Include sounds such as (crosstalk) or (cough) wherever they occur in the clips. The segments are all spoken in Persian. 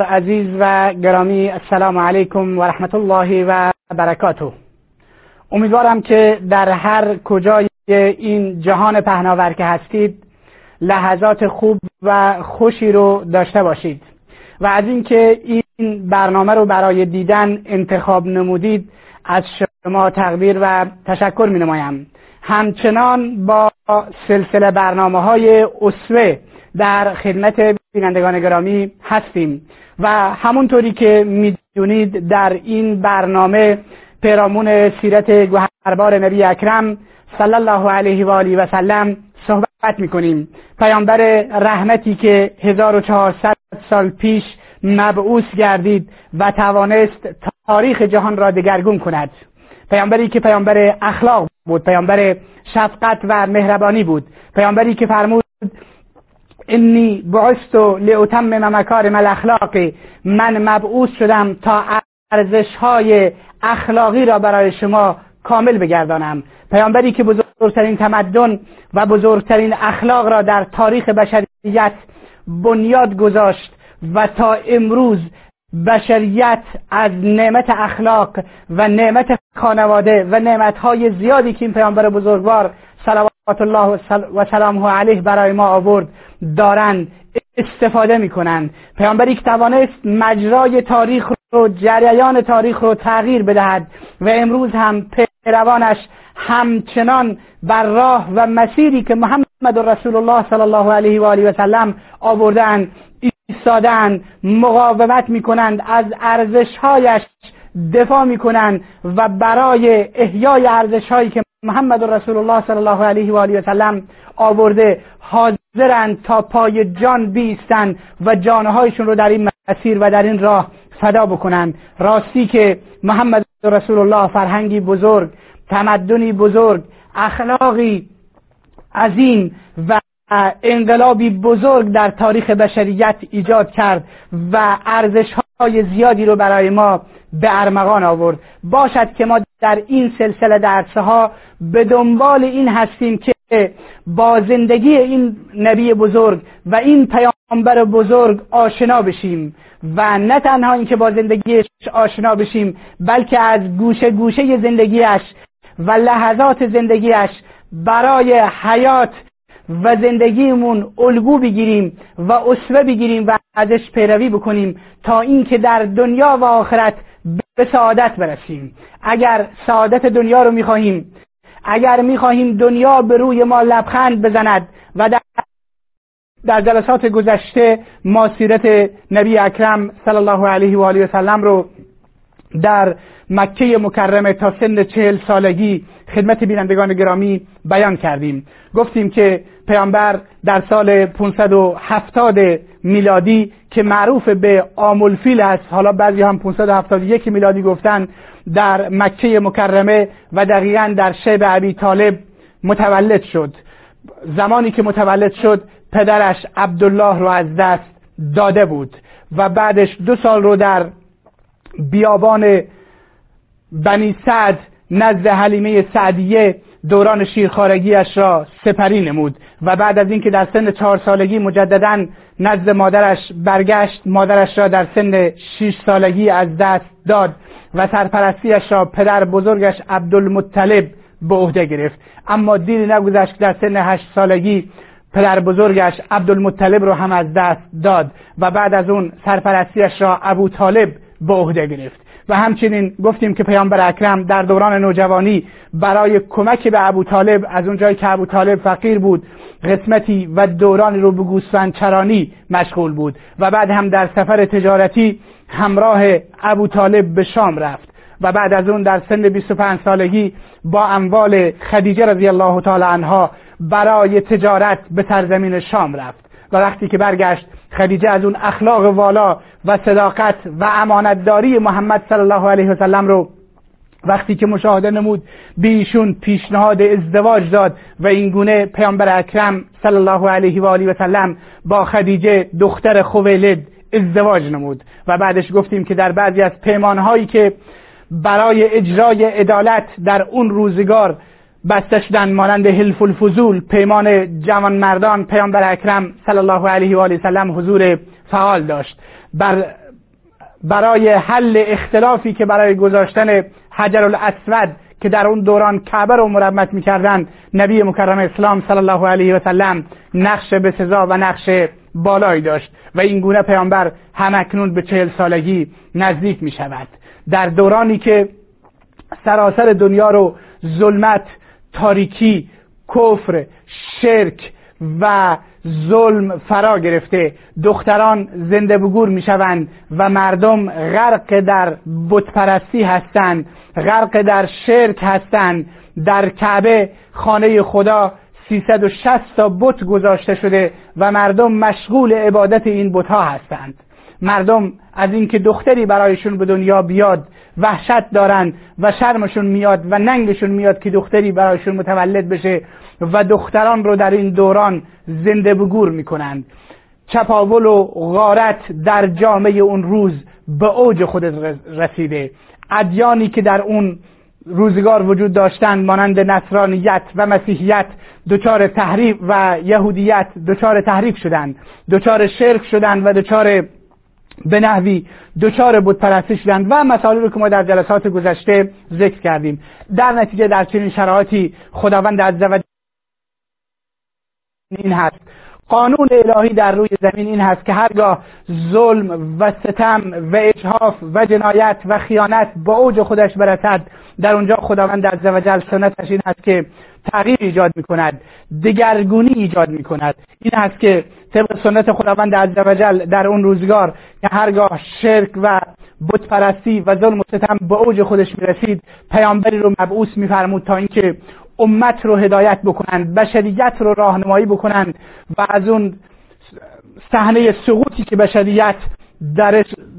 عزیز و گرامی السلام علیکم و رحمت الله و برکاته امیدوارم که در هر کجای این جهان پهناور که هستید لحظات خوب و خوشی رو داشته باشید و از اینکه این برنامه رو برای دیدن انتخاب نمودید از شما تقدیر و تشکر می نمایم همچنان با سلسله برنامه های اصوه در خدمت بینندگان گرامی هستیم. و همونطوری که می‌دونید در این برنامه پیرامون سیرت گوهربار نبی اکرم صلی الله علیه و آله و سلم صحبت می‌کنیم. پیامبر رحمتی که 1400 سال پیش مبعوث گردید و توانست تاریخ جهان را دگرگون کند. پیامبری که پیامبر اخلاق بود پیامبر شفقت و مهربانی بود. پیامبری که فرمود انی بعثت لاتمم مکارم الاخلاق من مبعوث شدم تا ارزش های اخلاقی را برای شما کامل بگردانم. پیامبری که بزرگترین تمدن و بزرگترین اخلاق را در تاریخ بشریت بنیاد گذاشت و تا امروز بشریت از نعمت اخلاق و نعمت خانواده و نعمتهای زیادی که این پیامبر بزرگوار صلوات الله و سلامه علیه برای ما آورد دارند استفاده می‌کنند پیامبری که توانست مجرای تاریخ رو جریان تاریخ رو تغییر بدهد و امروز هم پیروانش همچنان بر راه و مسیری که محمد رسول الله صلی الله علیه و آله و سلم آوردن ایستادن مقاومت می‌کنند از ارزشهایش دفاع می‌کنند و برای احیای ارزشهایی که محمد رسول الله صلی الله علیه و آله و سلم آورده حاضرند تا پای جان بیستن و جانهایشون رو در این مسیر و در این راه فدا بکنند راستی که محمد رسول الله فرهنگی بزرگ تمدنی بزرگ اخلاقی عظیم و انقلابی بزرگ در تاریخ بشریت ایجاد کرد و ارزش های زیادی رو برای ما به ارمغان آورد. باشد که ما در این سلسله درس ها به دنبال این هستیم که با زندگی این نبی بزرگ و این پیامبر بزرگ آشنا بشیم و نه تنها اینکه با زندگیش آشنا بشیم بلکه از گوشه گوشه زندگیش و لحظات زندگیش برای حیات و زندگیمون الگو بگیریم و اسوه بگیریم و ازش پیروی بکنیم تا اینکه در دنیا و آخرت به سعادت برسیم. اگر سعادت دنیا رو می‌خواهیم اگر می‌خواهیم دنیا به روی ما لبخند بزند و در در جلسات گذشته ما سیرت نبی اکرم صلی الله علیه و آله و سلم رو در مکه مکرمه تا سن چهل سالگی خدمت بینندگان گرامی بیان کردیم. گفتیم که پیامبر در سال 570 میلادی که معروف به آمولفیل است حالا بعضی هم 571 میلادی گفتن در مکه مکرمه و دقیقا در شیب ابی طالب متولد شد. زمانی که متولد شد پدرش عبدالله رو از دست داده بود و بعدش دو سال رو در بیابان بنی سعد نزد حلیمه سعدیه دوران شیرخارگیش را سپری نمود و بعد از اینکه در سن چهار سالگی مجددا نزد مادرش برگشت مادرش را در سن شش سالگی از دست داد و سرپرستیش را پدر بزرگش عبدالمطلب به عهده گرفت. اما دیری نگذشت در سن هشت سالگی پدر بزرگش عبدالمطلب رو هم از دست داد و بعد از اون سرپرستیش را ابو طالب به عهده گرفت. و همچنین گفتیم که پیامبر اکرم در دوران نوجوانی برای کمک به ابو طالب از اونجایی که ابو طالب فقیر بود قسمتی و دورانی رو به گوسفند چرانی مشغول بود و بعد هم در سفر تجارتی همراه ابو طالب به شام رفت و بعد از اون در سن 25 سالگی با اموال خدیجه رضی الله تعالی عنها برای تجارت به سرزمین شام رفت. و وقتی که برگشت خدیجه از اون اخلاق والا و صداقت و امانتداری محمد صلی الله علیه و سلم رو وقتی که مشاهده نمود بیشون پیشنهاد ازدواج داد و این گونه پیامبر اکرم صلی الله علیه و آله و سلم با خدیجه دختر خویلد ازدواج نمود. و بعدش گفتیم که در بعضی از پیمانهایی که برای اجرای عدالت در اون روزگار بسته شدن مانند حلف الفضول پیمان جوان مردان پیامبر اکرم صلی الله علیه و آله سلم حضور فعال داشت. بر برای حل اختلافی که برای گذاشتن حجر الاسود که در اون دوران کعبه رو مرمت می‌کردن نبی مکرم اسلام صلی الله علیه و سلم نقش به سزا و نقش بالایی داشت و این گونه پیامبر همکنون به چهل سالگی نزدیک می شود در دورانی که سراسر دنیا رو ظلمت تاریکی کفر شرک و ظلم فرا گرفته. دختران زنده بگور می‌شوند و مردم غرق در بتپرستی هستند غرق در شرک هستند. در کعبه خانه خدا 360 تا بت گذاشته شده و مردم مشغول عبادت این بتها هستند. مردم از اینکه دختری برایشون به دنیا بیاد وحشت دارن و شرمشون میاد و ننگشون میاد که دختری برایشون متولد بشه و دختران رو در این دوران زنده بگور می‌کنند چپاول و غارت در جامعه اون روز به اوج خود رسیده. ادیانی که در اون روزگار وجود داشتند مانند نصرانیت و مسیحیت دچار تحریف و یهودیت دچار تحریف شدند دچار شرک شدند و دچار به نحوی دچار بود پرستی شدند و مسائلی رو که ما در جلسات گذشته ذکر کردیم. در نتیجه در چنین شرایطی خداوند عزوجل این هست. قانون الهی در روی زمین این هست که هرگاه ظلم و ستم و اجحاف و جنایت و خیانت با اوج خودش برسد در اونجا خداوند عزوجل سنتش این هست که تغییر ایجاد می کند دگرگونی ایجاد می کند این هست که طبق سنت خداوند عزوجل در اون روزگار که هرگاه شرک و بتپرستی و ظلم و ستم به اوج خودش می رسید پیامبری رو مبعوث میفرمود تا اینکه امت رو هدایت بکنند بشریت رو راهنمایی بکنند و از اون صحنه سقوطی که بشریت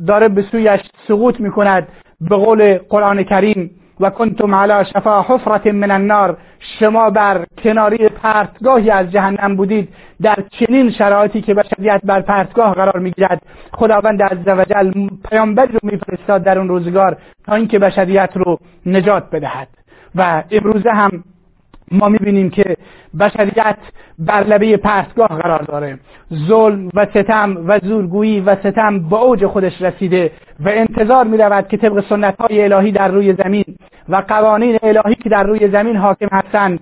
داره به سویش سقوط می‌کند به قول قرآن کریم و کنتم علی شفا حفرت من النار. شما بر کناری پرتگاهی از جهنم بودید. در چنین شرایطی که بشریت بر پرتگاه قرار می‌گیرد. خداوند عزوجل پیامبری رو میفرستاد در اون روزگار تا اینکه بشریت رو نجات بدهد. و امروزه هم ما می‌بینیم که بشریت بر لبه پرتگاه قرار داره. ظلم و ستم و زورگویی و ستم با اوج خودش رسیده و انتظار می‌رود که طبق سنت های الهی در روی زمین و قوانین الهی که در روی زمین حاکم هستند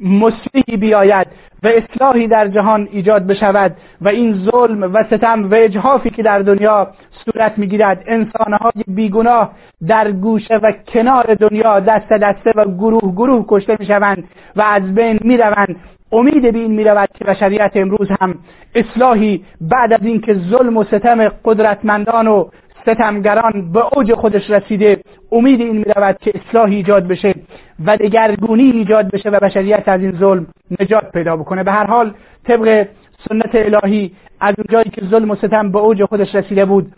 مصلحی بیاید و اصلاحی در جهان ایجاد بشود و این ظلم و ستم و اجحافی که در دنیا صورت می‌گیرد. انسانهای بیگناه در گوشه و کنار دنیا دست دسته و گروه گروه کشته می‌شوند و از بین می‌روند. امید به این می‌رود که بشریت امروز هم اصلاحی بعد از اینکه ظلم و ستم قدرتمندان و ستمگران به اوج خودش رسیده امید این می‌رود که اصلاحی ایجاد بشه و دگرگونی ایجاد بشه و بشریت از این ظلم نجات پیدا بکنه. به هر حال طبق سنت الهی از اونجایی که ظلم و ستم به اوج خودش رسیده بود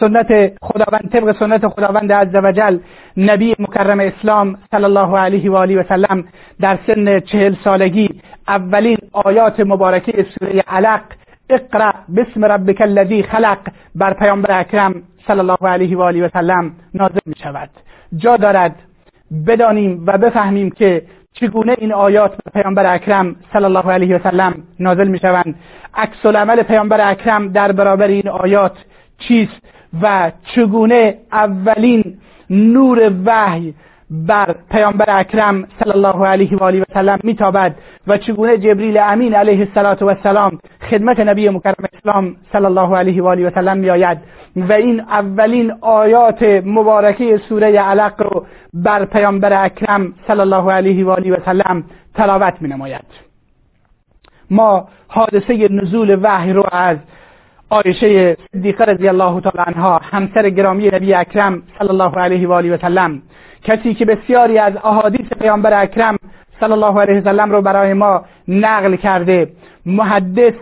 سنت خداوند طبق سنت خداوند عزوجل نبی مکرم اسلام صلی الله علیه و آله و سلم در سن چهل سالگی اولین آیات مبارکه سوره علق اقرا بسم ربک الذی خلق بر پیامبر اکرم صلی الله علیه و آله و سلم نازل می شود جا دارد بدانیم و بفهمیم که چگونه این آیات بر پیامبر اکرم صلی الله علیه و سلم نازل می شوند عکس العمل پیامبر اکرم در برابر این آیات چیست و چگونه اولین نور وحی بر پیامبر اکرم صلی الله علیه و آله و سلم میتابد و چگونه جبریل امین علیه السلام خدمت نبی مکرم اسلام صلی الله علیه و آله و سلم میآید و این اولین آیات مبارکه سوره علق رو بر پیامبر اکرم صلی الله علیه و آله و سلم تلاوت می نماید ما حادثه نزول وحی رو از عایشه صدیقه رضی الله تعالی عنها همسر گرامی نبی اکرم صلی الله علیه و آله و سلم کسی که بسیاری از احادیث پیامبر اکرم صلی الله علیه و سلم رو برای ما نقل کرده محدث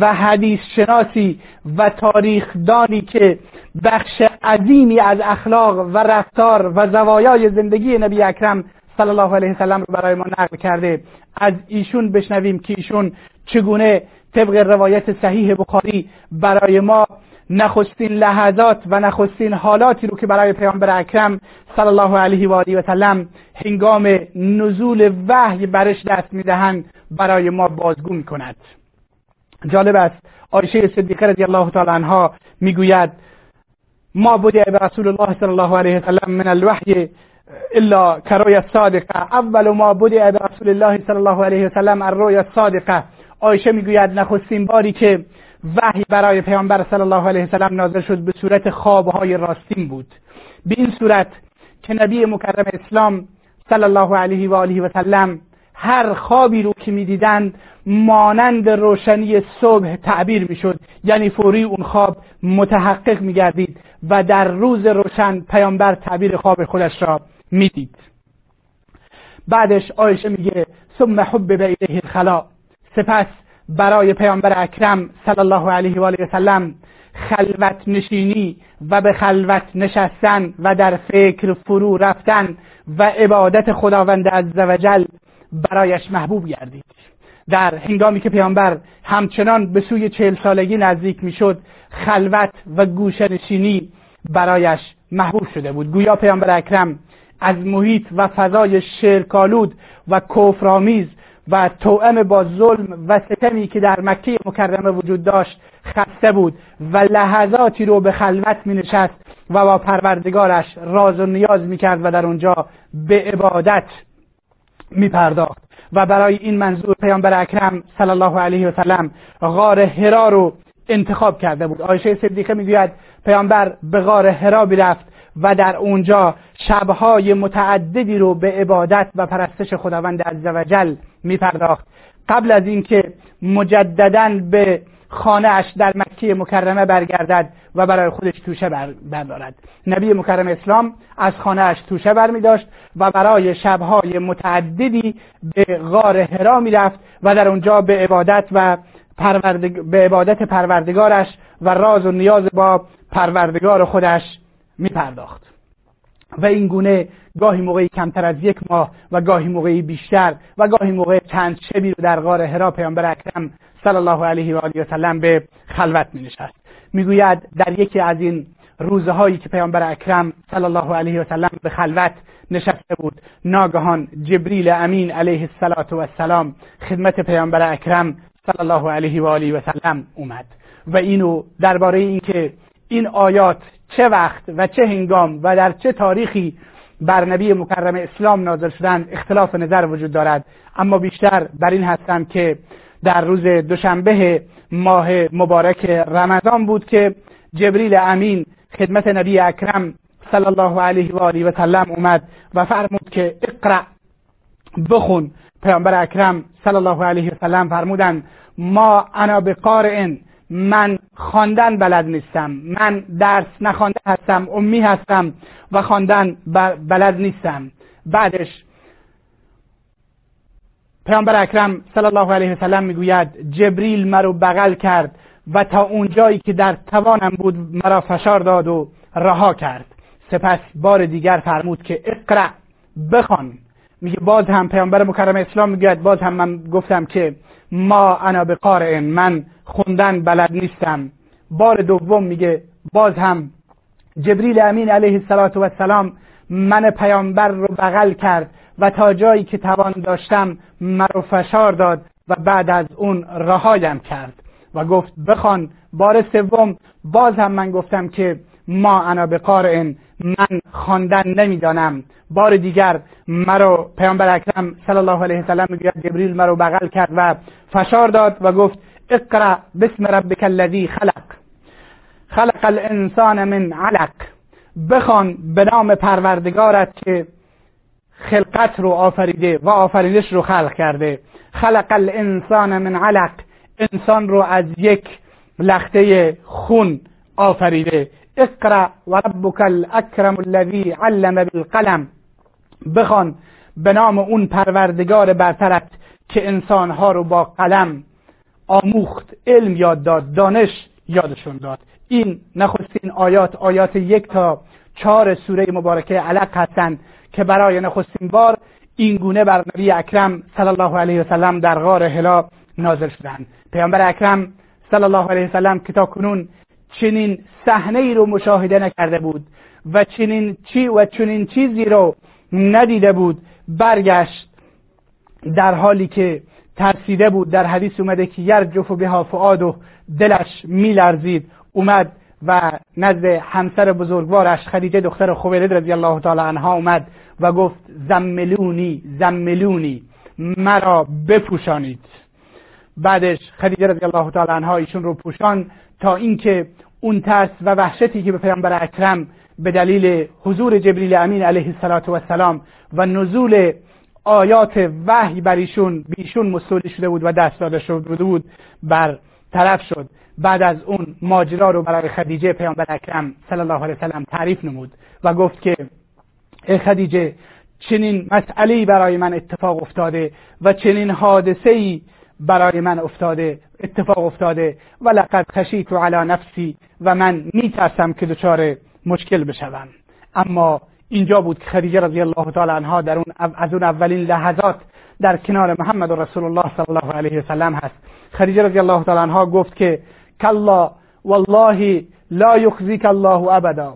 و حدیث شناسی و تاریخدانی که بخش عظیمی از اخلاق و رفتار و زوایای زندگی نبی اکرم صلی الله علیه وسلم رو برای ما نقل کرده. از ایشون بشنویم که ایشون چگونه طبق روایت صحیح بخاری برای ما نخستین لحظات و نخستین حالاتی رو که برای پیامبر اکرم صلی الله علیه و آله و سلم هنگام نزول وحی برش دست می‌دهند برای ما بازگو می‌کند. جالب است عایشه صدیقه رضی الله تعالی عنها می‌گوید ما بودی به رسول الله صلی الله علیه و سلم من الوحی الا کروی صادقه. اول ما بودی به رسول الله صلی الله علیه و سلم الرؤیا صادقه. عایشه می‌گوید نخستین باری که وحی برای پیامبر صلی الله علیه وسلم نازل شد به صورت خوابهای راستین بود. به این صورت که نبی مکرم اسلام صلی الله علیه و آله و سلم هر خوابی رو که می‌دیدند مانند روشنی صبح تعبیر می‌شد. یعنی فوری اون خواب متحقق میگردید و در روز روشن پیامبر تعبیر خواب خودش را می‌دید. بعدش آیشه میگه ثم حب به الخلا سپس برای پیامبر اکرم صلی الله علیه و آله و سلم خلوت نشینی و به خلوت نشستن و در فکر فرو رفتن و عبادت خداوند عزوجل برایش محبوب گردید. در هنگامی که پیامبر همچنان به سوی چهل سالگی نزدیک می‌شد خلوت و گوشنشینی برایش محبوب شده بود. گویا پیامبر اکرم از محیط و فضای شرکالود و کفرآمیز و توأم با ظلم و ستمی که در مکه مکرمه وجود داشت خسته بود و لحظاتی رو به خلوت می نشست و با پروردگارش راز و نیاز می کرد و در اونجا به عبادت می پرداخت و برای این منظور پیامبر اکرم صلی الله علیه و سلم غار هرا رو انتخاب کرده بود. آیشه صدیقه می‌گوید پیامبر به غار هرا رفت و در اونجا شبهای متعددی رو به عبادت و پرستش خداوند عزوجل می پرداخت قبل از اینکه مجددا به خانهاش در مکه مکرمه برگردد و برای خودش توشه بردارد. نبی مکرم اسلام از خانهاش توشه برمی داشت و برای شبهای متعددی به غار هرا رفت و در اونجا به عبادت و به عبادت پروردگارش و راز و نیاز با پروردگار خودش می پرداخت و این گونه گاهی موقعی کمتر از یک ماه و گاهی موقعی بیشتر و گاهی موقع چند شبی رو در غار هرا پیامبر اکرم صلی الله علیه و آله و سلم به خلوت می نشست می‌گوید در یکی از این روزهایی که پیامبر اکرم صلی الله علیه و سلم به خلوت نشسته بود ناگهان جبریل امین علیه السلام خدمت پیامبر اکرم صلی الله علیه و آله و سلم اومد. و اینو درباره اینکه این آیات چه وقت و چه هنگام و در چه تاریخی بر نبی مکرم اسلام نازل شدند اختلاف نظر وجود دارد. اما بیشتر بر این هستم که در روز دوشنبه ماه مبارک رمضان بود که جبریل امین خدمت نبی اکرم صلی الله علیه و آله و سلم اومد و فرمود که اقرا بخون. پیامبر اکرم صلی الله علیه و سلم فرمودند ما انا بقارئ من خواندن بلد نیستم. من درس نخوانده هستم امی هستم و خواندن بلد نیستم. بعدش پیامبر اکرم صلی الله علیه وسلم می‌گوید جبریل مرا بغل کرد و تا اونجایی که در توانم بود مرا فشار داد و رها کرد. سپس بار دیگر فرمود که اقرا بخوان. میگه باز هم پیامبر مکرم اسلام می‌گوید باز هم من گفتم که ما انا به من خوندن بلد نیستم. بار دوم میگه باز هم جبریل امین علیه السلام من پیامبر رو بغل کرد و تا جایی که توان داشتم مرا فشار داد و بعد از اون رهایم کرد. و گفت بخوان بار سوم باز هم من گفتم که ما انا به قارئ من خواندن نمی‌دانم. بار دیگر مرا پیامبر اکرم صلی الله علیه وسلم می‌گوید جبریل مرا بغل کرد و فشار داد و گفت اقرا بسم ربک الذی خلق. خلق الانسان من علق. بخوان به نام پروردگارت که خلقت رو آفریده و آفرینش رو خلق کرده. خلق الانسان من علق. انسان رو از یک لخته خون آفریده. اقرا و ربک الاکرم الذی علم بالقلم. بخوان به نام اون پروردگار برترت که انسانها رو با قلم آموخت علم یاد داد دانش یادشون داد. این نخستین آیات آیات یک تا چهار سوره مبارکه علق هستند که برای نخستین بار این گونه بر نبی اکرم صلی الله علیه وسلم در غار هلا نازل شدند پیامبر اکرم صلی الله علیه وسلم که تا کنون چنین صحنه ای رو مشاهده نکرده بود و چنین چی و چنین چیزی رو ندیده بود برگشت در حالی که ترسیده بود. در حدیث اومده که یرجف بها فعاد و دلش میلرزید. اومد و نزد همسر بزرگوارش خدیجه دختر خویلد رضی الله تعالی عنها اومد و گفت زملونی زملونی مرا بپوشانید. بعدش خدیجه رضی الله تعالی عنها ایشون رو پوشان تا اینکه اون ترس و وحشتی که به پیامبر اکرم به دلیل حضور جبریل امین علیه السلام و نزول آیات وحی بر ایشون بیشون مستولی شده بود و دست داده شده بود بر طرف شد. بعد از اون ماجرا رو برای خدیجه پیامبر اکرم صلی الله علیه وسلم تعریف نمود و گفت که ای خدیجه چنین مسئله برای من اتفاق افتاده و چنین حادثه ای برای من افتاده اتفاق افتاده و لقد خشیت علی نفسی و من میترسم که دچار مشکل بشوم. اما اینجا بود که خدیجه رضی الله تعالی عنها در اون از اون اولین لحظات در کنار محمد و رسول الله صلی الله علیه وسلم هست. خدیجه رضی الله تعالی عنها گفت که کلا والله لا یخزیک الله ابدا.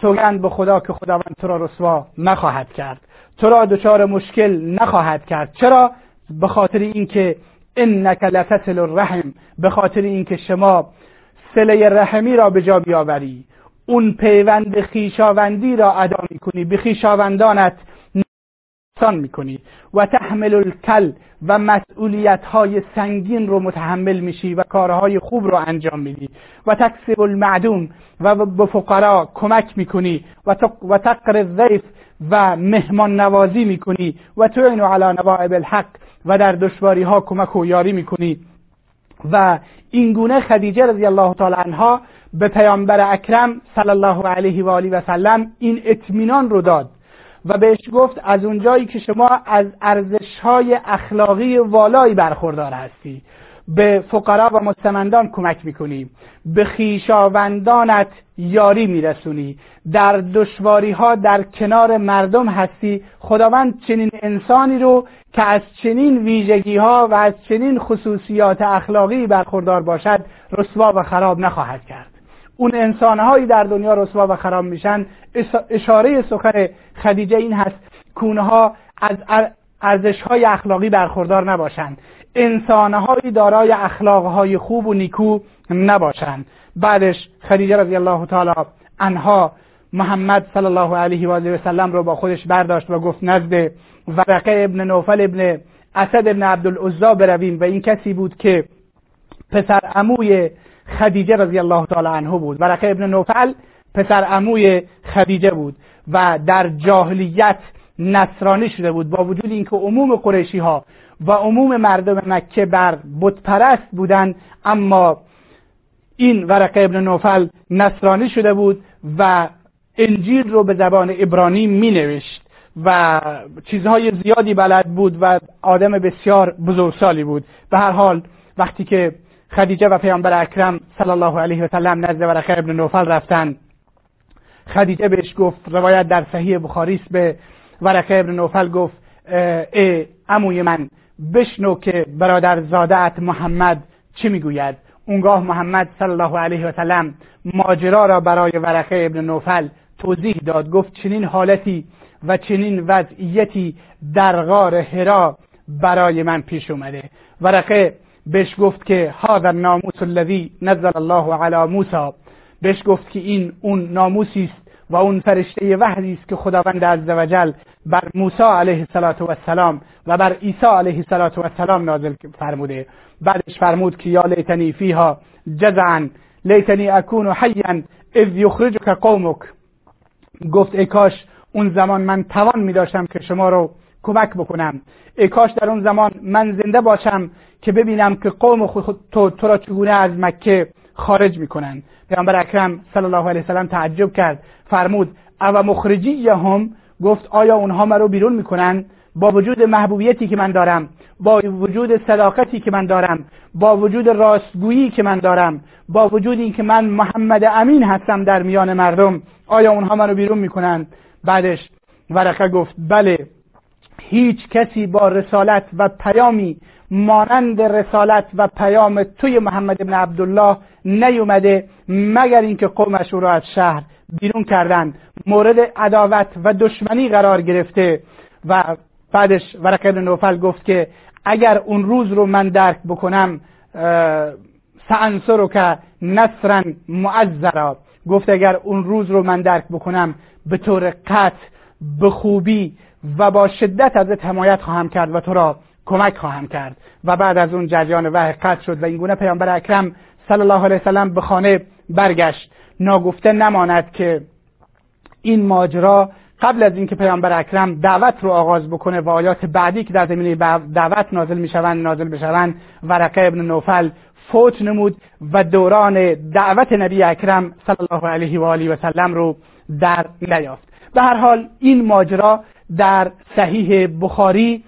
سوگند به خدا که خداوند تو را رسوا نخواهد کرد. تو را دچار مشکل نخواهد کرد. چرا؟ به خاطر اینکه انک لتصل الرحم به خاطر اینکه شما سله رحمی را به جا بیاوری. اون پیوند خیشاوندی را ادا می‌کنی. به خیشاوندانت نقصان می‌کنی و تحمل الکل و مسئولیت های سنگین رو متحمل میشی و کارهای خوب رو انجام میدی. و تکسب المعدوم و به فقرا کمک می‌کنی و تقر الضیف و مهمان نوازی می‌کنی و تعین علی نوائب الحق و در دشواری ها کمک و یاری می‌کنی. و اینگونه خدیجه رضی الله تعالی عنها به پیامبر اکرم صلی الله علیه و آله و سلم این اطمینان رو داد. و بهش گفت از اونجایی که شما از ارزش های اخلاقی والایی برخوردار هستی. به فقرا و مستمندان کمک می‌کنی. به خیشاوندانت یاری میرسونی. در دشواری ها در کنار مردم هستی. خداوند چنین انسانی رو که از چنین ویژگی ها و از چنین خصوصیات اخلاقی برخوردار باشد رسوا و خراب نخواهد کرد. اون انسانهایی در دنیا رسوا و خراب میشن. اشاره سخن خدیجه این هست کونها از ارزش های اخلاقی برخوردار نباشند انسانهایی دارای اخلاقهای خوب و نیکو نباشند بعدش خدیجه رضی الله تعالی عنها محمد صلی الله علیه و آله و سلم رو با خودش برداشت و گفت نزد ورقه ابن نوفل ابن اسد ابن عبدالعزا برویم. و این کسی بود که پسر عموی خدیجه رضی الله تعالی عنه بود. ورقه ابن نوفل پسر عموی خدیجه بود و در جاهلیت نصرانی شده بود با وجود اینکه عموم قریشی ها و عموم مردم مکه بر بتپرست بودند اما این ورقه ابن نوفل نصرانی شده بود و انجیل رو به زبان ابرانی می نوشت و چیزهای زیادی بلد بود و آدم بسیار بزرگسالی بود. به هر حال وقتی که خدیجه و پیامبر اکرم صلی الله علیه و سلم نزد ورقه ابن نوفل رفتن. خدیجه بهش گفت روایت در صحیح بخاری است به ورقه ابن نوفل گفت ای عموی من بشنو که برادر زادت محمد چی می‌گوید؟ اونگاه محمد صلی الله علیه و سلم ماجرا را برای ورقه ابن نوفل توضیح داد. گفت چنین حالتی و چنین وضعیتی در غار هرا برای من پیش اومده. ورقه بهش گفت که هذا الناموس الذي نزل الله علی موسی بهش گفت که این اون ناموسی است و اون فرشته وحی است که خداوند عزوجل بر موسی علیه السلام و بر عیسی علیه السلام نازل فرموده. بعدش فرمود که یا لیتنی فیها جزعا لیتنی اکون حیا اذ یخرجک قومک. گفت ای کاش اون زمان من توان می داشتم که شما رو کمک بکنم. ای کاش در اون زمان من زنده باشم که ببینم که قوم خود تو, تو را چگونه از مکه خارج می‌کنن پیامبر اکرم صلی الله علیه وسلم تعجب کرد. فرمود او مخرجی هم گفت آیا اونها مرا بیرون می‌کنن با وجود محبوبیتی که من دارم با وجود صداقتی که من دارم با وجود راستگویی که من دارم با وجود اینکه من محمد امین هستم در میان مردم آیا اونها منو بیرون می‌کنن بعدش ورقه گفت بله هیچ کسی با رسالت و پیامی مانند رسالت و پیام توی محمد ابن عبدالله نیومده مگر اینکه قومش او را از شهر بیرون کردن مورد عداوت و دشمنی قرار گرفته و بعدش ورقه ابن نوفل گفت که اگر اون روز رو من درک بکنم سانسر که نصرا معذرا. گفت اگر اون روز رو من درک بکنم به طور قطع به خوبی و با شدت ازت حمایت خواهم کرد و تو را کمک خواهم کرد. و بعد از اون جریان وحی قطع شد و اینگونه پیامبر اکرم صلی الله علیه وسلم به خانه برگشت. ناگفته نماند که این ماجرا قبل از اینکه پیامبر اکرم دعوت رو آغاز بکنه و آیات بعدی که در زمینه دعوت نازل می‌شوند نازل بشوند ورقه ابن نوفل فوت نمود و دوران دعوت نبی اکرم صلی الله علیه و آله و سلم رو در نیافت. به هر حال این ماجرا در صحیح بخاری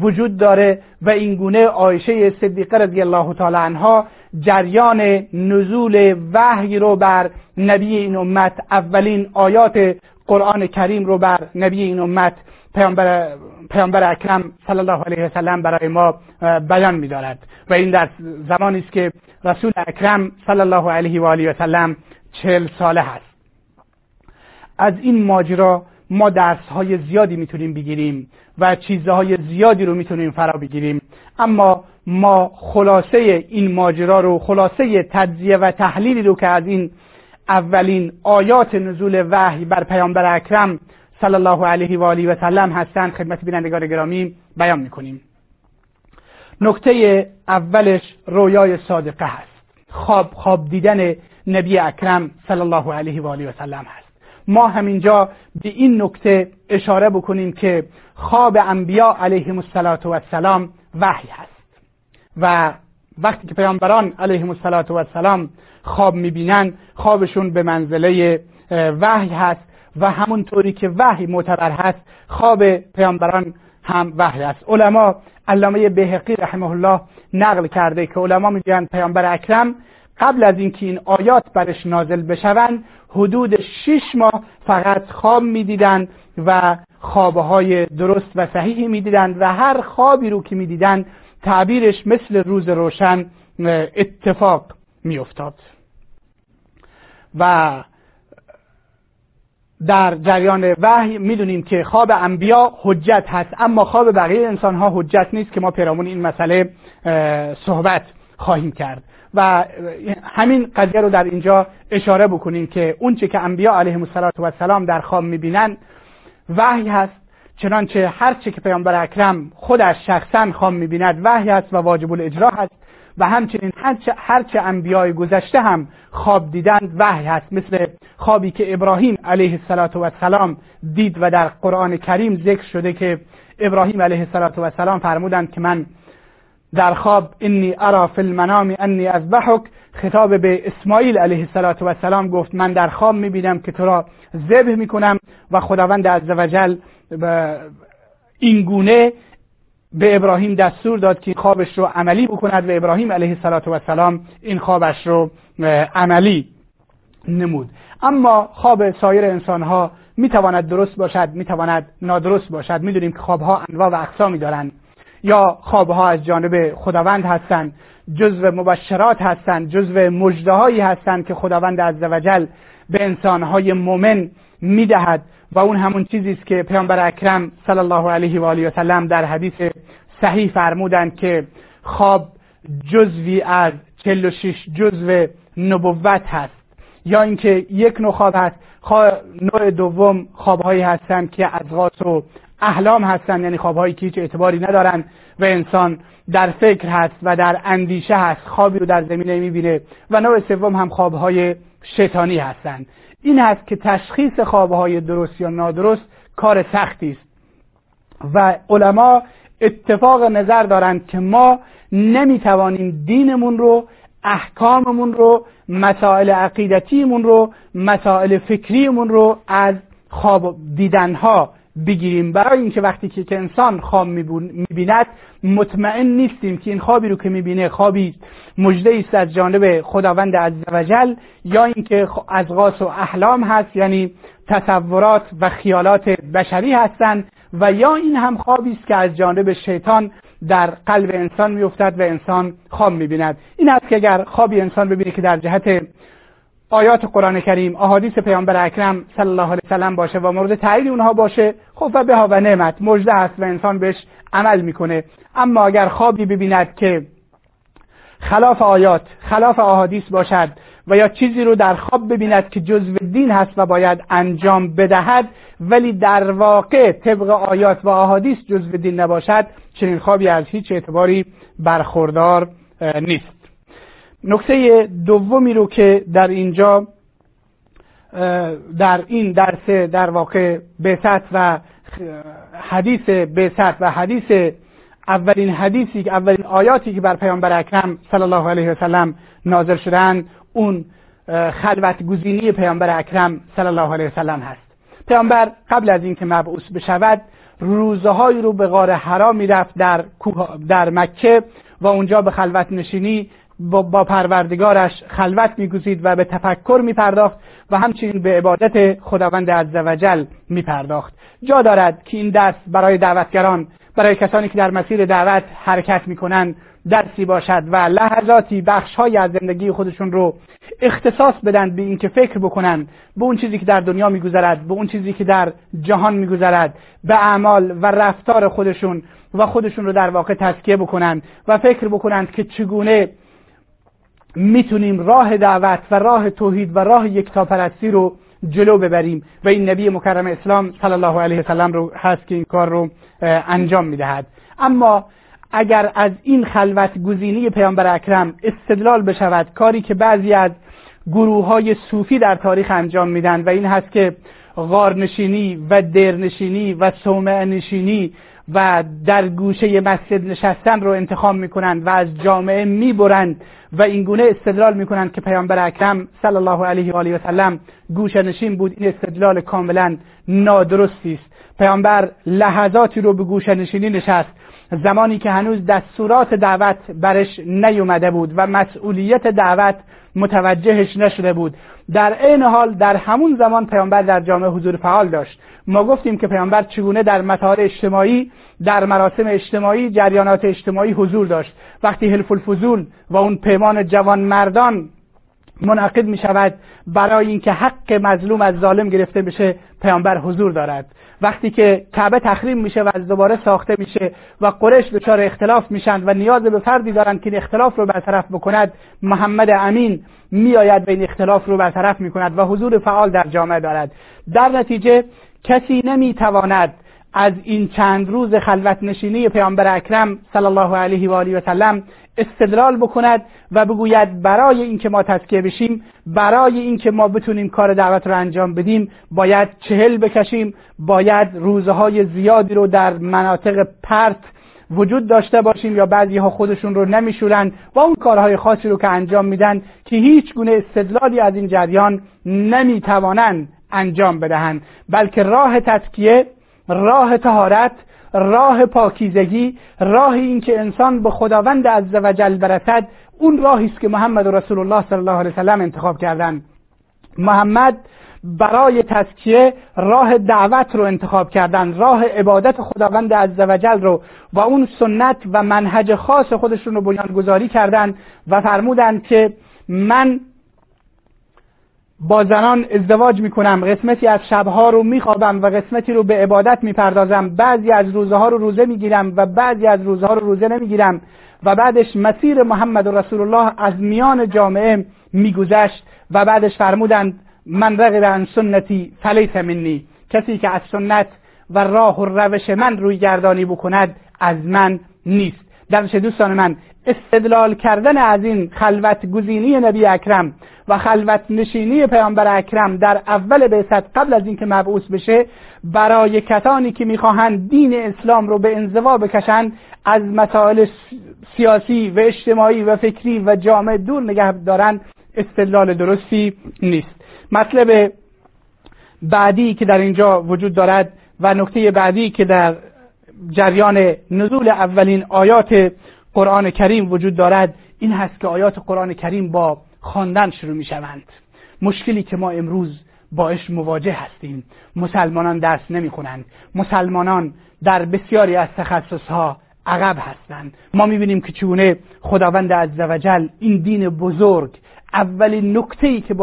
وجود داره و این گونه عایشه صدیقه رضی الله تعالی عنها جریان نزول وحی رو بر نبی این امت اولین آیات قرآن کریم رو بر نبی این امت پیامبر, پیامبر اکرم صلی الله علیه وسلم برای ما بیان می‌دارد. و این در زمانی است که رسول اکرم صلی الله علیه و آله وسلم چهل ساله هست از این ماجرا ما درس های زیادی می‌تونیم بگیریم و چیزهای زیادی رو می‌تونیم فرا بگیریم. اما ما خلاصه این ماجرا رو خلاصه تجزیه و تحلیلی رو که از این اولین آیات نزول وحی بر پیامبر اکرم صلی الله علیه و آله و سلم هستند خدمت بینندگان گرامی بیان می‌کنیم. نکته اولش رویای صادقه هست. خواب خواب دیدن نبی اکرم صلی الله علیه و آله و سلم هست. ما همینجا به این نکته اشاره بکنیم که خواب انبیا علیهم السلام وحی هست. و وقتی که پیامبران علیهم السلام خواب می‌بینن خوابشون به منزله وحی هست و همونطوری که وحی معتبر هست خواب پیامبران هم وحی است. علما علامه بهقی رحمه الله نقل کرده که علما میگن پیامبر اکرم قبل از اینکه این آیات برش نازل بشوند حدود شش ماه فقط خواب می‌دیدند و خوابهای درست و صحیحی می‌دیدند و هر خوابی رو که می‌دیدند تعبیرش مثل روز روشن اتفاق میافتاد. و در جریان وحی می‌دونیم که خواب انبیا حجت هست اما خواب بقیه انسان ها حجت نیست که ما پیرامون این مسئله صحبت خواهیم کرد. و همین قضیه رو در اینجا اشاره بکنیم که اونچه که انبیا علیهم السلام در خواب می‌بینن وحی هست. چنانچه هر چه که پیامبر اکرم خودش شخصا خواب می‌بیند وحی است و واجب الاجرا هست. و همچنین هرچه انبیای گذشته هم خواب دیدند وحی هست. مثل خوابی که ابراهیم علیه السلام دید و در قرآن کریم ذکر شده که ابراهیم علیه السلام فرمودند که من در خواب انی ارا فی المنام انی اذبحک. خطاب به اسماعیل علیه السلام گفت من در خواب می‌بینم که تو را ذبح می‌کنم و خداوند عزوجل این گونه به ابراهیم دستور داد که خوابش رو عملی بکند و ابراهیم علیه السلام این خوابش رو عملی نمود. اما خواب سایر انسان ها می‌تواند درست باشد می‌تواند نادرست باشد. می‌دونیم که خوابها انواع و اقسامی دارند. یا خوابها از جانب خداوند هستند جزو مبشرات هستند جزو مجده هستند که خداوند عزوجل به انسانهای مؤمن می‌دهد. و اون همون چیزی است که پیامبر اکرم صلی الله علیه و آله و سلم در حدیث صحیح فرمودند که خواب جزوی از 46 جزو نبوت هست. یا اینکه یک نوع خواب هست نوع دوم خوابهایی هستند که از و احلام هستند یعنی خوابهایی که هیچ اعتباری ندارند و انسان در فکر هست و در اندیشه هست خوابی رو در زمینه می‌بینه و نوع سوم هم خوابهای شیطانی هستند این است که تشخیص خوابهای درست یا نادرست کار سختی است. و علما اتفاق نظر دارند که ما نمی‌توانیم دینمون رو احکاممون رو مسائل عقیدتیمون رو مسائل فکریمون رو از خواب دیدنها بگیریم. برای اینکه وقتی که انسان خواب می‌بیند مطمئن نیستیم که این خوابی رو که می‌بینه خوابی مجده است از جانب خداوند عزوجل یا اینکه از غاس و احلام هست یعنی تصورات و خیالات بشری هستند و یا این هم خوابی است که از جانب شیطان در قلب انسان میافتد و انسان خواب می‌بیند. این است که اگر خوابی انسان ببینه که در جهت آیات قرآن کریم احادیث پیامبر اکرم صلی الله علیه وسلم باشه و مورد تایید اونها باشه خب و بها و نعمت. مژده است و انسان بهش عمل می‌کنه. اما اگر خوابی ببیند که خلاف آیات خلاف احادیث باشد و یا چیزی رو در خواب ببیند که جزو دین هست و باید انجام بدهد ولی در واقع طبق آیات و احادیث جزو دین نباشد چنین خوابی از هیچ اعتباری برخوردار نیست. نکته دومی رو که در اینجا در این درس در واقع بیست و حدیث بیست و حدیث اولین حدیثی که اولین آیاتی که بر پیامبر اکرم صلی الله علیه وسلم نازل شدن اون خلوت گزینی پیامبر اکرم صلی الله علیه وسلم هست. پیامبر قبل از اینکه مبعوث بشود روزهایی رو به غار حرا می‌رفت در در مکه و اونجا به خلوت نشینی با پروردگارش خلوت میگزید و به تفکر میپرداخت و همچنین به عبادت خداوند عزوجل میپرداخت. جا دارد که این درس برای دعوتگران برای کسانی که در مسیر دعوت حرکت می‌کنند درسی باشد و لحظاتی بخشهایی از زندگی خودشون رو اختصاص بدن به اینکه فکر بکنن به اون چیزی که در دنیا میگذرد به اون چیزی که در جهان میگذرد به اعمال و رفتار خودشون و خودشون رو در واقع تسکیه بکنن و فکر بکنند که چگونه می‌تونیم راه دعوت و راه توحید و راه یکتاپرستی رو جلو ببریم و این نبی مکرم اسلام صلی الله علیه وسلم رو هست که این کار رو انجام می‌دهد. اما اگر از این خلوت گزینی پیامبر اکرم استدلال بشود کاری که بعضی از گروه های صوفی در تاریخ انجام میدن و این هست که غارنشینی و درنشینی و صومعه نشینی و در گوشه مسجد نشستن رو انتخاب می‌کنند و از جامعه می‌برند و این گونه استدلال می‌کنند که پیامبر اکرم صلی الله علیه و آله و سلم گوشه نشین بود. این استدلال کاملا نادرستی است. پیامبر لحظاتی رو به گوشه نشینی نشست. زمانی که هنوز دستورات دعوت برش نیومده بود و مسئولیت دعوت متوجهش نشده بود. در عین حال در همون زمان پیامبر در جامعه حضور فعال داشت. ما گفتیم که پیامبر چگونه در مطار اجتماعی در مراسم اجتماعی جریانات اجتماعی حضور داشت. وقتی حلف الفضول و اون پیمان جوان مردان منعقد می شود برای اینکه حق مظلوم از ظالم گرفته بشه پیامبر حضور دارد. وقتی که کعبه تخریم میشه و از دوباره ساخته میشه و قریش دچار اختلاف میشند و نیاز به فردی دارند که این اختلاف رو برطرف بکند محمد امین میآید و این اختلاف رو برطرف می‌کند و حضور فعال در جامعه دارد. در نتیجه کسی نمی‌تواند از این چند روز خلوت نشینی پیامبر اکرم صلی الله علیه و آله و سلم استدلال بکند و بگوید برای اینکه ما تزکیه بشیم برای اینکه ما بتونیم کار دعوت رو انجام بدیم باید چهل بکشیم باید روزهای زیادی رو در مناطق پرت وجود داشته باشیم یا بعضی ها خودشون رو نمیشورند و اون کارهای خاصی رو که انجام میدن که هیچ گونه استدلالی از این جریان نمی‌توانند انجام بدهند بلکه راه تزکیه راه تهارت راه پاکیزگی راه این که انسان به خداوند عزوجل برسد اون راهی است که محمد رسول الله صلی الله علیه وسلم انتخاب کردن. محمد برای تزکیه راه دعوت رو انتخاب کردن راه عبادت خداوند عزوجل رو و اون سنت و منهج خاص خودشون رو بنیان گذاری کردن و فرمودند که من با زنان ازدواج می‌کنم. قسمتی از شبها رو میخوابم و قسمتی رو به عبادت می‌پردازم. بعضی از روزها رو روزه می‌گیرم و بعضی از روزها رو روزه نمی‌گیرم. و بعدش مسیر محمد رسول الله از میان جامعه میگذشت و بعدش فرمودند من رغب عن سنتی فلیس منی. کسی که از سنت و راه و روش من روی گردانی بکند از من نیست. درش دوستان من استدلال کردن از این خلوت گزینی نبی اکرم و خلوت نشینی پیامبر اکرم در اول بعثت قبل از اینکه مبعوث بشه برای کسانی که می‌خواهند دین اسلام رو به انزوا بکشند از مسائل سیاسی و اجتماعی و فکری و جامعه دور نگه دارند استدلال درستی نیست. مطلب بعدی که در اینجا وجود دارد و نکته بعدی که در جریان نزول اولین آیات قرآن کریم وجود دارد این هست که آیات قرآن کریم با خواندن شروع می شوند. مشکلی که ما امروز باش مواجه هستیم. مسلمانان درس نمی کنند مسلمانان در بسیاری از تخصصها عقب هستند. ما می‌بینیم که چونه خداوند عزوجل این دین بزرگ اولین نکته ای که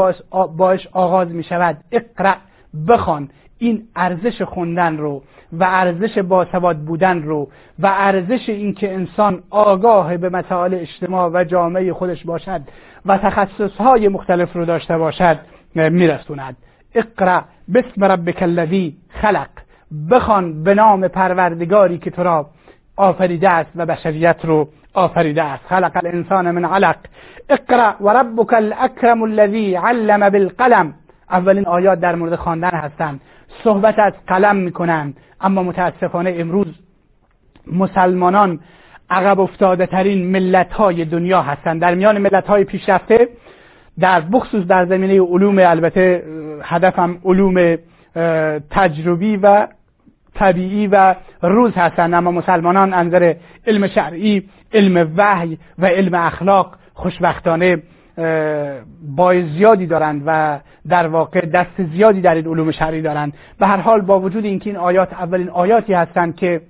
باش آغاز می شود اقرأ بخوان. این ارزش خوندن رو و ارزش باسواد بودن رو و ارزش اینکه انسان آگاه به مسائل اجتماع و جامعه خودش باشد. و تخصصهای مختلف رو داشته باشد میرسوند. اقرا بسم ربک الذی خلق. بخوان به نام پروردگاری که تو را آفریده است و بشریت رو آفریده است. خلق الانسان من علق. اقرا و ربک الاکرم الذی علم بالقلم. اولین آیات در مورد خواندن هستند. صحبت از قلم می‌کنند. اما متاسفانه امروز مسلمانان عقب افتاده ترین ملت های دنیا هستند. در میان ملت های پیشرفته در بخصوص در زمینه علوم البته هدفم علوم تجربی و طبیعی و روز هستند. اما مسلمانان انظر علم شرعی علم وحی و علم اخلاق خوشبختانه بای زیادی دارند و در واقع دست زیادی در این علوم شرعی دارند. به هر حال با وجود اینکه این آیات اولین آیاتی هستند که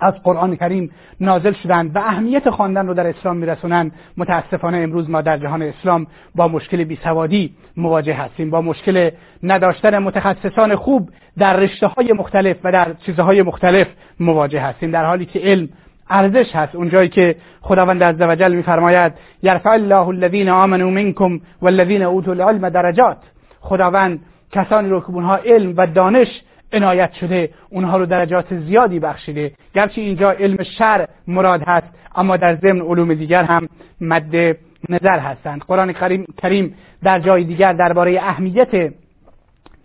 از قرآن کریم نازل شدند و اهمیت خواندن رو در اسلام میرسونند. متاسفانه امروز ما در جهان اسلام با مشکل بیسوادی مواجه هستیم با مشکل نداشتن متخصصان خوب در رشته های مختلف و در چیزهای مختلف مواجه هستیم. در حالی که علم ارزش هست. اونجایی که خداوند عزوجل میفرماید یرفع الله الذین آمنوا منکم والذین اوتوا العلم درجات. خداوند کسانی رو که اونها علم و دانش عنایت شده اونها رو درجات زیادی بخشیده. گرچه اینجا علم شر مراد هست اما در ضمن علوم دیگر هم مد نظر هستند. قرآن کریم در جای دیگر درباره اهمیت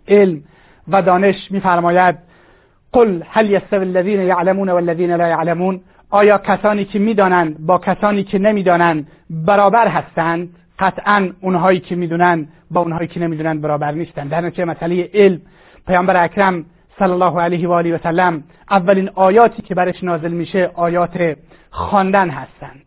علم و دانش میفرماید قل هل یستوی الذین یعلمون والذین لا یعلمون؟ آیا کسانی که می‌دانند با کسانی که نمی‌دانند برابر هستند؟ قطعا اونهایی که می‌دونند با اونهایی که نمی‌دونند برابر نیستند. در نتیجه مسئله علم پیامبر اکرم صلی الله علیه و آله و سلم اولین آیاتی که برش نازل میشه آیات خواندن هستند.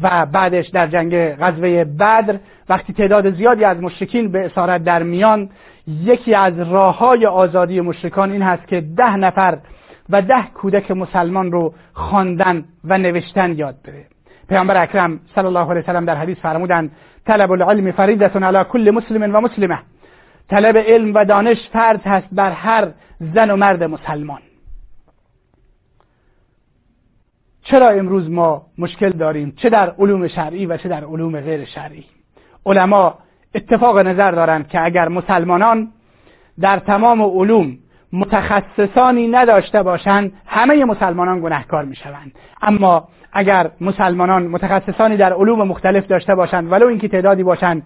و بعدش در جنگ غزوه بدر وقتی تعداد زیادی از مشرکین به اسارت در میان یکی از راه های آزادی مشرکان این هست که ده نفر و ده کودک مسلمان رو خواندن و نوشتن یاد بده. پیامبر اکرم صلی الله علیه وسلم در حدیث فرمودند طلب العلم فریدتون علی کل مسلم و مسلمه. طلب علم و دانش فرض هست بر هر زن و مرد مسلمان. چرا امروز ما مشکل داریم؟ چه در علوم شرعی و چه در علوم غیر شرعی؟ علما اتفاق نظر دارند که اگر مسلمانان در تمام علوم متخصصانی نداشته باشند همه مسلمانان گناهکار می‌شوند. اما اگر مسلمانان متخصصانی در علوم مختلف داشته باشند ولو اینکه تعدادی باشند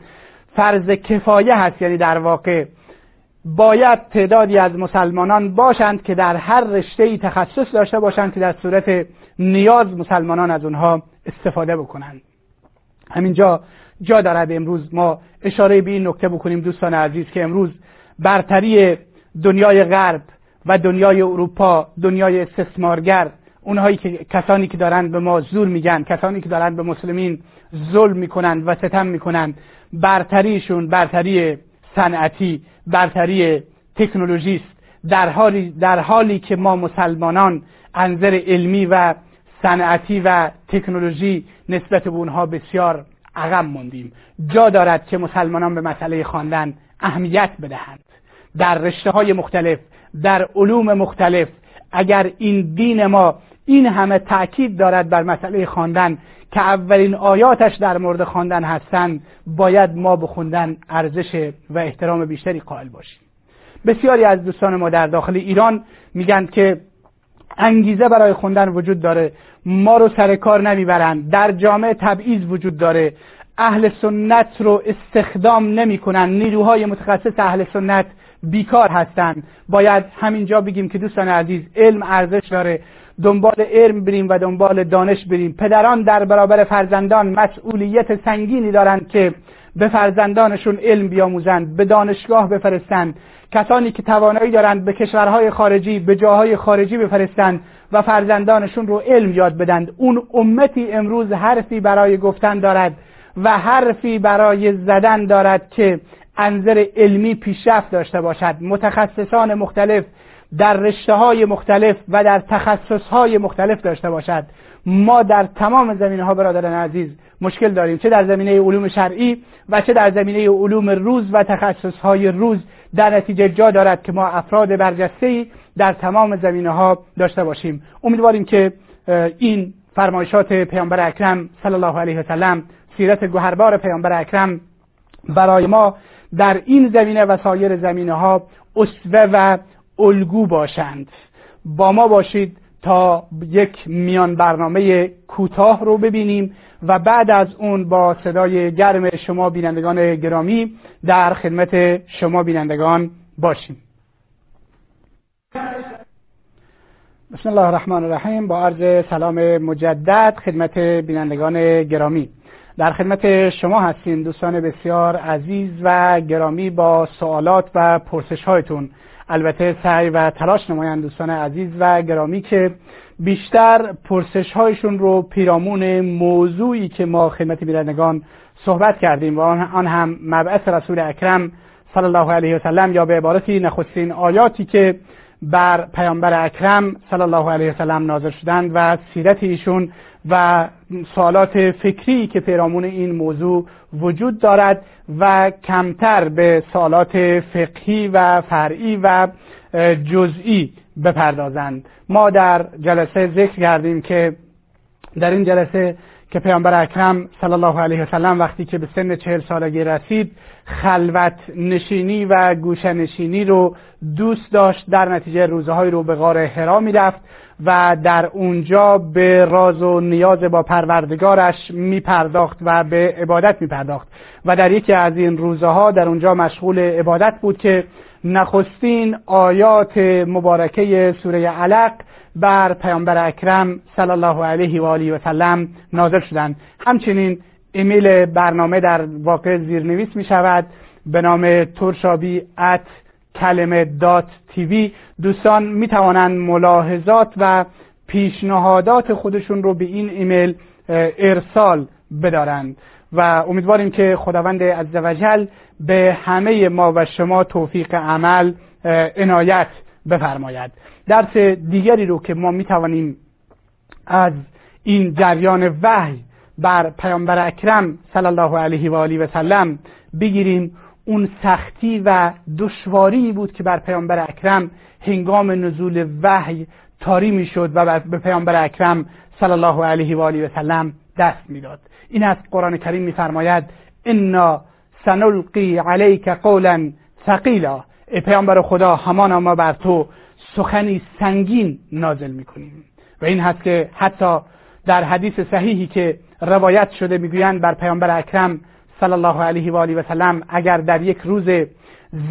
فرض کفایه هست یعنی در واقع باید تعدادی از مسلمانان باشند که در هر رشته ای تخصص داشته باشند که در صورت نیاز مسلمانان از اونها استفاده بکنند. همینجا جا دارد امروز ما اشاره به این نکته بکنیم دوستان عزیز که امروز برتری دنیای غرب و دنیای اروپا دنیای استثمارگر اونهایی که کسانی که دارند به ما زور میگن کسانی که دارند به مسلمین ظلم می‌کنند و ستم می‌کنند. برتریشون برتری صنعتی برتری تکنولوژی در حالی در حالی که ما مسلمانان انظر علمی و صنعتی و تکنولوژی نسبت به اونها بسیار عقب موندیم. جا دارد که مسلمانان به مسئله خواندن اهمیت بدهند. در رشته های مختلف در علوم مختلف اگر این دین ما این همه تاکید دارد بر مسئله خواندن که اولین آیاتش در مورد خواندن هستند باید ما به خوندن ارزش و احترام بیشتری قائل باشیم. بسیاری از دوستان ما در داخل ایران میگن که انگیزه برای خوندن وجود داره. ما رو سر کار نمی‌برند در جامعه تبعیض وجود داره. اهل سنت رو استخدام نمی‌کنن. نیروهای متخصص اهل سنت بیکار هستند باید همینجا بگیم که دوستان عزیز علم ارزش داره. دنبال علم بریم و دنبال دانش بریم پدران در برابر فرزندان مسئولیت سنگینی دارند که به فرزندانشون علم بیاموزند به دانشگاه بفرستند. کسانی که توانایی دارند به کشورهای خارجی به جاهای خارجی بفرستند و فرزندانشون رو علم یاد بدند. اون امتی امروز حرفی برای گفتن دارد و حرفی برای زدن دارد که انظر علمی پیشرفت داشته باشد. متخصصان مختلف در رشته های مختلف و در تخصص های مختلف داشته باشد. ما در تمام زمینه ها برادران عزیز مشکل داریم. چه در زمینه علوم شرعی و چه در زمینه علوم روز و تخصص های روز. در نتیجه جا دارد که ما افراد برجسته در تمام زمینه ها داشته باشیم. امیدواریم که این فرمایشات پیامبر اکرم صلی الله علیه و سلم سیرت گوهربار پیامبر اکرم برای ما در این زمینه و سایر زمینه ها اسوه و الگو باشند. با ما باشید تا یک میان برنامه کوتاه رو ببینیم و بعد از اون با صدای گرم شما بینندگان گرامی در خدمت شما بینندگان باشیم. بسم الله الرحمن الرحیم. با عرض سلام مجدد خدمت بینندگان گرامی. در خدمت شما هستیم دوستان بسیار عزیز و گرامی با سوالات و پرسش هایتون البته سعی و تلاش نمایند دوستان عزیز و گرامی که بیشتر پرسش هایشون رو پیرامون موضوعی که ما خدمت بینندگان صحبت کردیم و آن هم مبعث رسول اکرم صلی الله علیه و سلم یا به عبارتی نخستین آیاتی که بر پیامبر اکرم صلی الله علیه و سلم نازل شدند و سیرت ایشون و سوالات فکری که پیرامون این موضوع وجود دارد و کمتر به سوالات فقهی و فرعی و جزئی بپردازند. ما در جلسه ذکر کردیم که در این جلسه که پیامبر اکرم صلی الله علیه وسلم وقتی که به سن چهل سالگی رسید خلوت نشینی و گوشه نشینی رو دوست داشت در نتیجه روزهای رو به غار حرا می‌رفت. و در اونجا به راز و نیاز با پروردگارش میپرداخت و به عبادت میپرداخت. و در یکی از این روزها در اونجا مشغول عبادت بود که نخستین آیات مبارکه سوره علق بر پیامبر اکرم صلی الله علیه و آله و سلم نازل شدند. همچنین ایمیل برنامه در واقع زیرنویس می شود به نام ترشابی at کلمه dot TV دوستان می توانند ملاحظات و پیشنهادات خودشون رو به این ایمیل ارسال بدارند. و امیدواریم که خداوند عزوجل به همه ما و شما توفیق عمل عنایت بفرماید. درس دیگری رو که ما می توانیم از این جریان وحی بر پیامبر اکرم صلی الله علیه و آله و سلم بگیریم اون سختی و دشواری بود که بر پیامبر اکرم هنگام نزول وحی تاری می‌شد و به پیامبر اکرم صلی الله علیه و آله و سلم دست می‌داد. این از قرآن کریم میفرماید انا سنلقی علیک قولا ثقیلا. ای پیامبر خدا همان ما بر تو سخنی سنگین نازل می‌کنیم. و این هست که حتی در حدیث صحیحی که روایت شده می‌گویند بر پیامبر اکرم صلی الله علیه و آله و سلم اگر در یک روز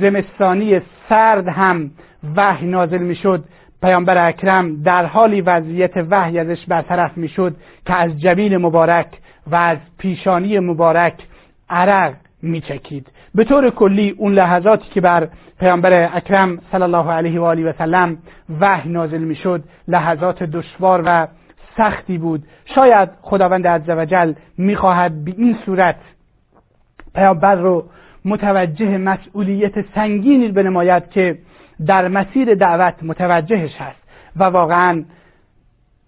زمستانی سرد هم وحی نازل می‌شد پیامبر اکرم در حالی وضعیت وحی ازش برطرف می‌شد که از جبین مبارک و از پیشانی مبارک عرق میچکید. به طور کلی اون لحظاتی که بر پیامبر اکرم صلی الله علیه و آله و سلم وحی نازل می‌شد لحظات دشوار و سختی بود. شاید خداوند عزوجل می‌خواهد به این صورت پیامبر رو متوجه مسئولیت سنگینی بنماید که در مسیر دعوت متوجهش هست و واقعا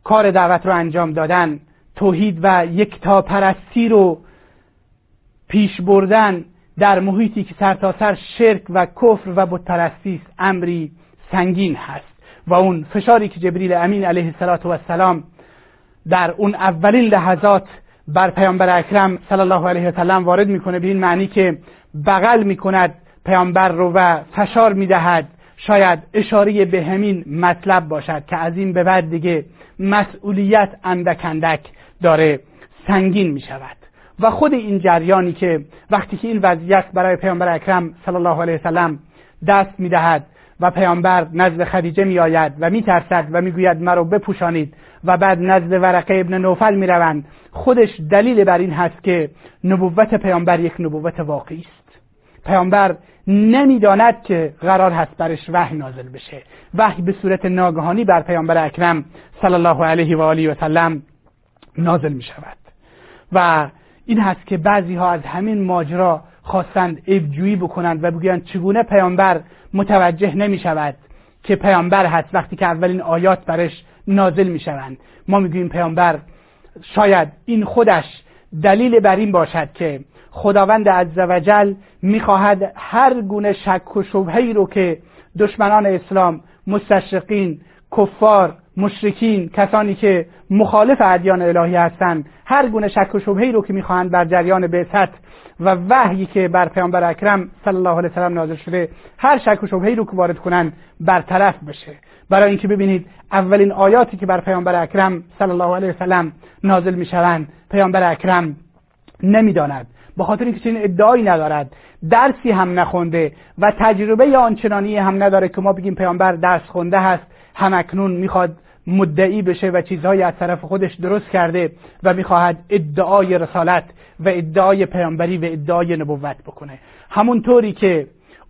کار دعوت رو انجام دادن توحید و یکتاپرستی رو پیش بردن در محیطی که سرتاسر سر شرک و کفر و بتپرستی است امری سنگین هست و اون فشاری که جبریل امین علیه السلام در اون اولین لحظات بر پیامبر اکرم صلی الله علیه و وارد می‌کنه به این معنی که بغل می‌کند پیامبر رو و فشار می‌دهد. شاید اشاره به همین مطلب باشد که از این به بعد دیگه مسئولیت اندک اندک داره سنگین می شود و خود این جریانی که وقتی که این وضعیت برای پیامبر اکرم صلی الله علیه وسلم دست می‌دهد و پیامبر نزد خدیجه می آید و می ترسد و می گوید مرا بپوشانید و بعد نزد ورقه ابن نوفل می‌روند. خودش دلیل بر این هست که نبوت پیامبر یک نبوت واقعی است. پیامبر نمی‌داند که قرار هست برش وحی نازل بشه. وحی به صورت ناگهانی بر پیامبر اکرم صلی الله علیه و آله و سلم نازل می شود و این هست که بعضی ها از همین ماجرا خواستند ابجویی بکنند و بگویند چگونه پیامبر متوجه نمی شود که پیامبر هست. وقتی که اولین آیات برش نازل می شوند ما می‌گوییم پیامبر شاید این خودش دلیل بر این باشد که خداوند عزوجل می‌خواهد هر گونه شک و شبهی رو که دشمنان اسلام مستشرقین کفار مشرکین کسانی که مخالف ادیان الهی هستند هر گونه شک و شبهی رو که می‌خواهند بر جریان بعثت و وحیی که بر پیامبر اکرم صلی الله علیه وسلم نازل شده هر شک و شبهی رو که وارد کنند برطرف بشه. برای اینکه ببینید اولین آیاتی که بر پیامبر اکرم صلی الله علیه وسلم نازل می‌شوند پیامبر اکرم نمی‌داند. به خاطر اینکه چنین ادعایی ندارد درسی هم نخونده و تجربه آنچنانی هم نداره که ما بگیم پیامبر درس خونده هست همکنون می‌خواد مدعی بشه و چیزهایی از طرف خودش درست کرده و می‌خواهد ادعای رسالت و ادعای پیامبری و ادعای نبوت بکنه. همونطوری که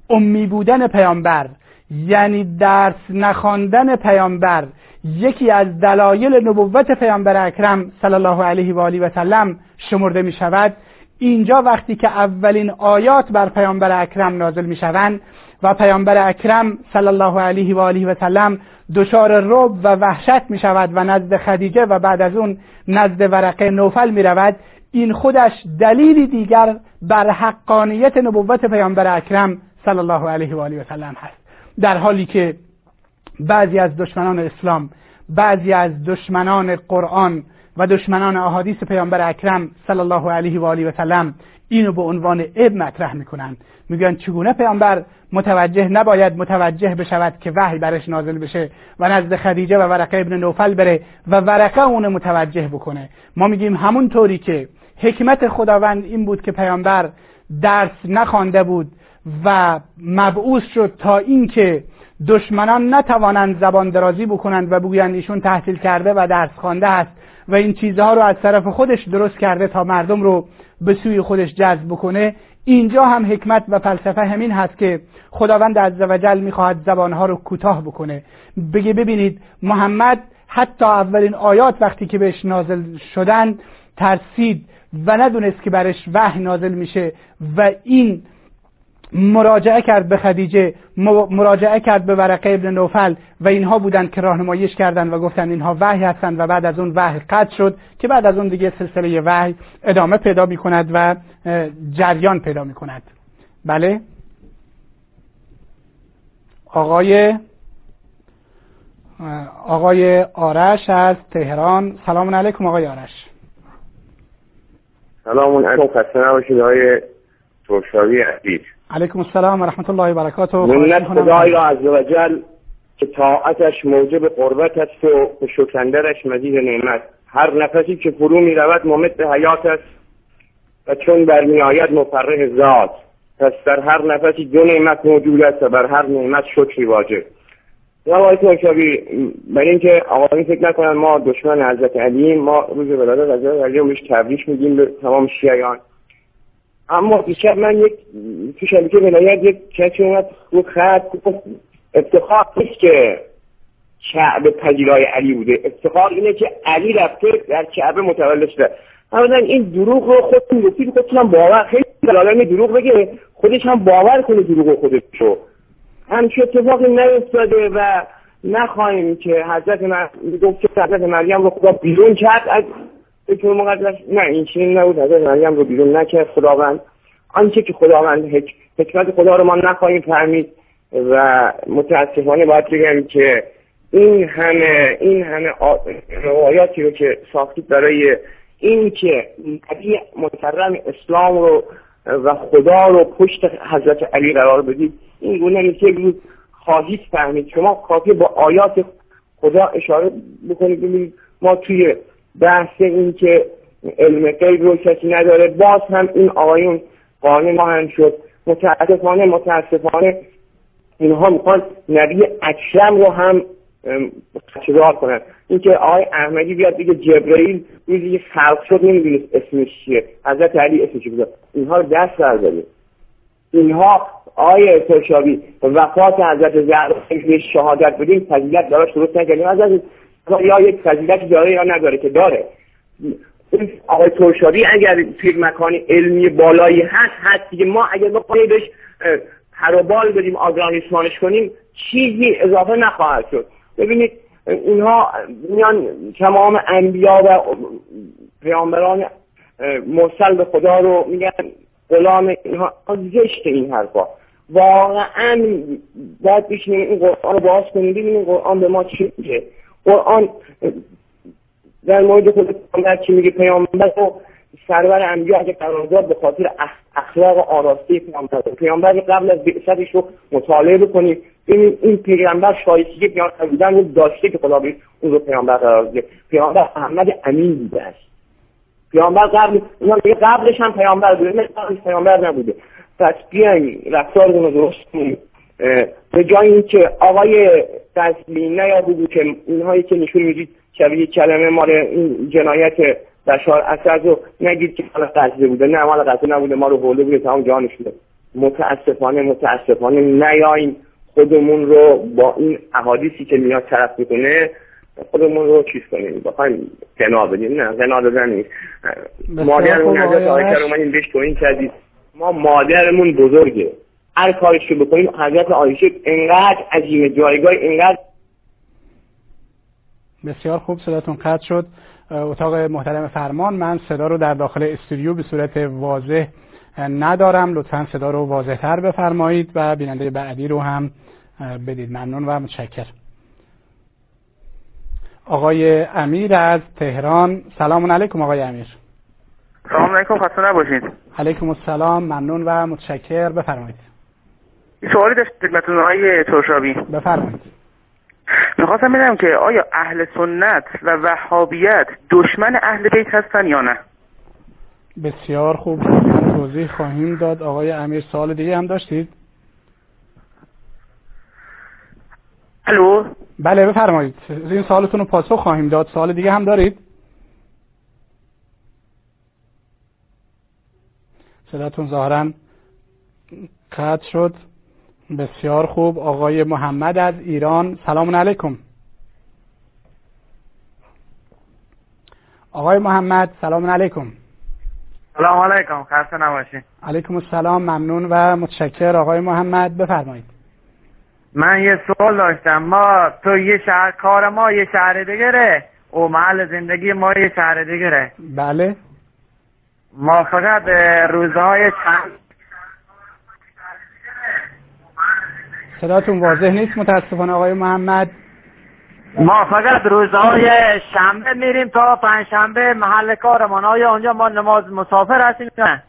امی بودن پیامبر یعنی درس نخواندن پیامبر یکی از دلایل نبوت پیامبر اکرم صلی الله علیه و آله و سلم شمرده می شود اینجا وقتی که اولین آیات بر پیامبر اکرم نازل می شوند و پیامبر اکرم صلی الله علیه و آله و سلم دچار رب و وحشت می شود و نزد خدیجه و بعد از اون نزد ورقه نوفل می رود. این خودش دلیلی دیگر بر حقانیت نبوت پیامبر اکرم صلی الله علیه و آله و سلم هست. در حالی که بعضی از دشمنان اسلام بعضی از دشمنان قرآن و دشمنان احادیث پیامبر اکرم صلی الله علیه و آله و سلم اینو به عنوان اب مطرح می‌کنند میگن چگونه پیامبر متوجه نباید متوجه بشود که وحی برش نازل بشه و نزد خدیجه و ورقه ابن نوفل بره و ورقه اون متوجه بکنه. ما میگیم همون طوری که حکمت خداوند این بود که پیامبر درس نخوانده بود و مبعوث شد تا اینکه دشمنان نتوانند زبان درازی بکنند و بگویند ایشون تحصیل کرده و درس خوانده است و این چیزها رو از طرف خودش درست کرده تا مردم رو به سوی خودش جذب بکنه اینجا هم حکمت و فلسفه همین هست که خداوند عزوجل می‌خواهد زبانها رو کوتاه بکنه. بگه ببینید محمد حتی اولین آیات وقتی که بهش نازل شدن ترسید و ندونست که برش وحی نازل میشه و این مراجعه کرد به خدیجه مراجعه کرد به ورقه ابن نوفل و اینها بودند که راهنماییش کردند و گفتند اینها وحی هستند و بعد از اون وحی قطع شد که بعد از اون دیگه سلسله وحی ادامه پیدا می کند و جریان پیدا می کند بله؟ آقای آقای آرش از تهران. سلام علیکم آقای آرش. سلام علیکم. خسته نباشید آقای ترشاوی عزیز. علیکم السلام و رحمت الله و برکاته. منت خدای را عز وجل که طاعتش موجب قربت است و شکندرش مزید نعمت. هر نفسی که فرو می رود ممد حیات است و چون برمی آید مفرح ذات. پس در هر نفسی دو نعمت موجود است و بر هر نعمت شکری واجب. آقای توشابی برای اینکه آقایون فکر نکنن ما دشمن حضرت علی ما روز ولادت حضرت علی بهش تبریک میگیم به تمام شیعیان. اما دیشب من یک تو شبکه ولایت یک کسی اومد رو خط افتخار نیست که کعبه پذیرای علی بوده. افتخار اینه که علی رفته در کعبه متولد شده. اولا این دروغ رو خودتون گفتید خودتون هم باور خیلی دلالت دروغ بگه خودش هم باور کنه دروغ خودش رو همچه اتفاقی نیفتاده و نخواهیم که حضرت گفت که حضرت مریم رو خدا بیرون کرد. از فکر مقدس نه این چنین نبود حضرت مریم رو بیرون نکرد خداوند آنچه که خداوند حک... حکمت خدا رو ما نخواهیم فهمید و متاسفانه باید بگم که این همه این همه روایاتی رو که ساختید برای این که نبی محترم اسلام رو و خدا رو پشت حضرت علی قرار بدید این گونه نیست یک روز خواهید فهمید. شما کافی با آیات خدا اشاره بکنید ببینید ما توی بحث این که علم غیب رو کسی نداره. باز هم این آقایون قانع ما هم شد. متاسفانه متاسفانه اینها می‌خوان نبی اکرم رو هم خدشدار کنن. اینکه آقای احمدی بیاد دیگه جبرئیل روزی که خلق شد نمی‌دونست اسمش چیه. حضرت علی اسمش بذار اینها رو دست برداریم اینها آقای ترشابی وفات حضرت زهرا شهادت بدیم فضیلت داره درست نکردیم از یا یک فضیلتی داره یا نداره که داره. آقای ترشابی اگر توی مکان علمی بالایی هست هست دیگه. ما اگر بخواهیم بهش پروبال بدیم آگاهیشمانش کنیم چیزی اضافه نخواهد شد. ببینید اینها میان تمام انبیا و پیامبران مرسل به خدا رو میگن غلام اینها. زشت این حرفا. واقعا باید بشینیم این قرآن رو باز کنیم ببینیم قرآن به ما چی میگه. قرآن در مورد خود پیامبر چی میگه؟ پیامبر رو سرور انبیا اگه قرارداد به خاطر اخلاق و آراسته پیامبر. پیامبر قبل از بعثتش رو مطالعه بکنید این این پیغمبر شایستگی پیامبر بودن رو داشته که خدا به اون رو پیامبر قرار بده. پیامبر احمد امین بوده است. پیامبر قبل میگه قبلش هم پیامبر بوده قبلش پیامبر نبوده. پس بیاین رفتارمون رو درست کنیم به جای اینکه آقای تسلی نیابودی که اینهایی که نشون می‌دید شبیه کلمه مال این جنایت بشار اسد رو نگید که حالا قصده بوده. نه مال قصده نبوده. ما رو بوده بوده. تمام جانش بوده. متاسفانه متاسفانه نیاین. خودمون رو با این احادیثی که میاد طرف می‌کنه خودمون رو چیز کنیم؟ بخوایم قنا بدیم. نه قنا دادن نیست. مادرمون حضرت آیشه رو اومدیم بهش توهین کردید. ما مادرمون بزرگه. هر کارش رو بکنیم حضرت آیشه انقدر عظیم جایگاه انقدر بسیار خوب صداتون قطع شد. اتاق محترم فرمان من صدا رو در داخل استودیو به صورت واضح ندارم. لطفا صدا رو واضح تر بفرمایید و بیننده بعدی رو هم بدید. ممنون و متشکر. آقای امیر از تهران. سلام علیکم آقای امیر. سلام علیکم خسته نباشید. علیکم السلام ممنون و متشکر. بفرمایید. سوالی داشت خدمتتون آقای ترشابی. بفرمایید. می‌خواستم بدم که آیا اهل سنت و وهابیت دشمن اهل بیت هستن یا نه؟ بسیار خوب. توضیح خواهیم داد. آقای امیر سوال دیگه هم داشتید؟ الو؟ بله بفرمایید. این سوالتون رو پاسخ خواهیم داد. سوال دیگه هم دارید؟ صداتون ظاهرا قطع شد. بسیار خوب. آقای محمد از ایران. سلام علیکم. آقای محمد سلام علیکم. سلام علیکم. خسته نباشید علیکم السلام ممنون و متشکر. آقای محمد بفرمایید. من یه سوال داشتم. ما تو یه شهر کار ما یه شهر دیگره. و محل زندگی ما یه شهر دیگره. بله. ما فقط روزهای چند صداتون واضح نیست متاسفانه آقای محمد. ما فقط روزهای شنبه میریم تا پنجشنبه محل کارمان. آیا اونجا ما نماز مسافر هستیم نه؟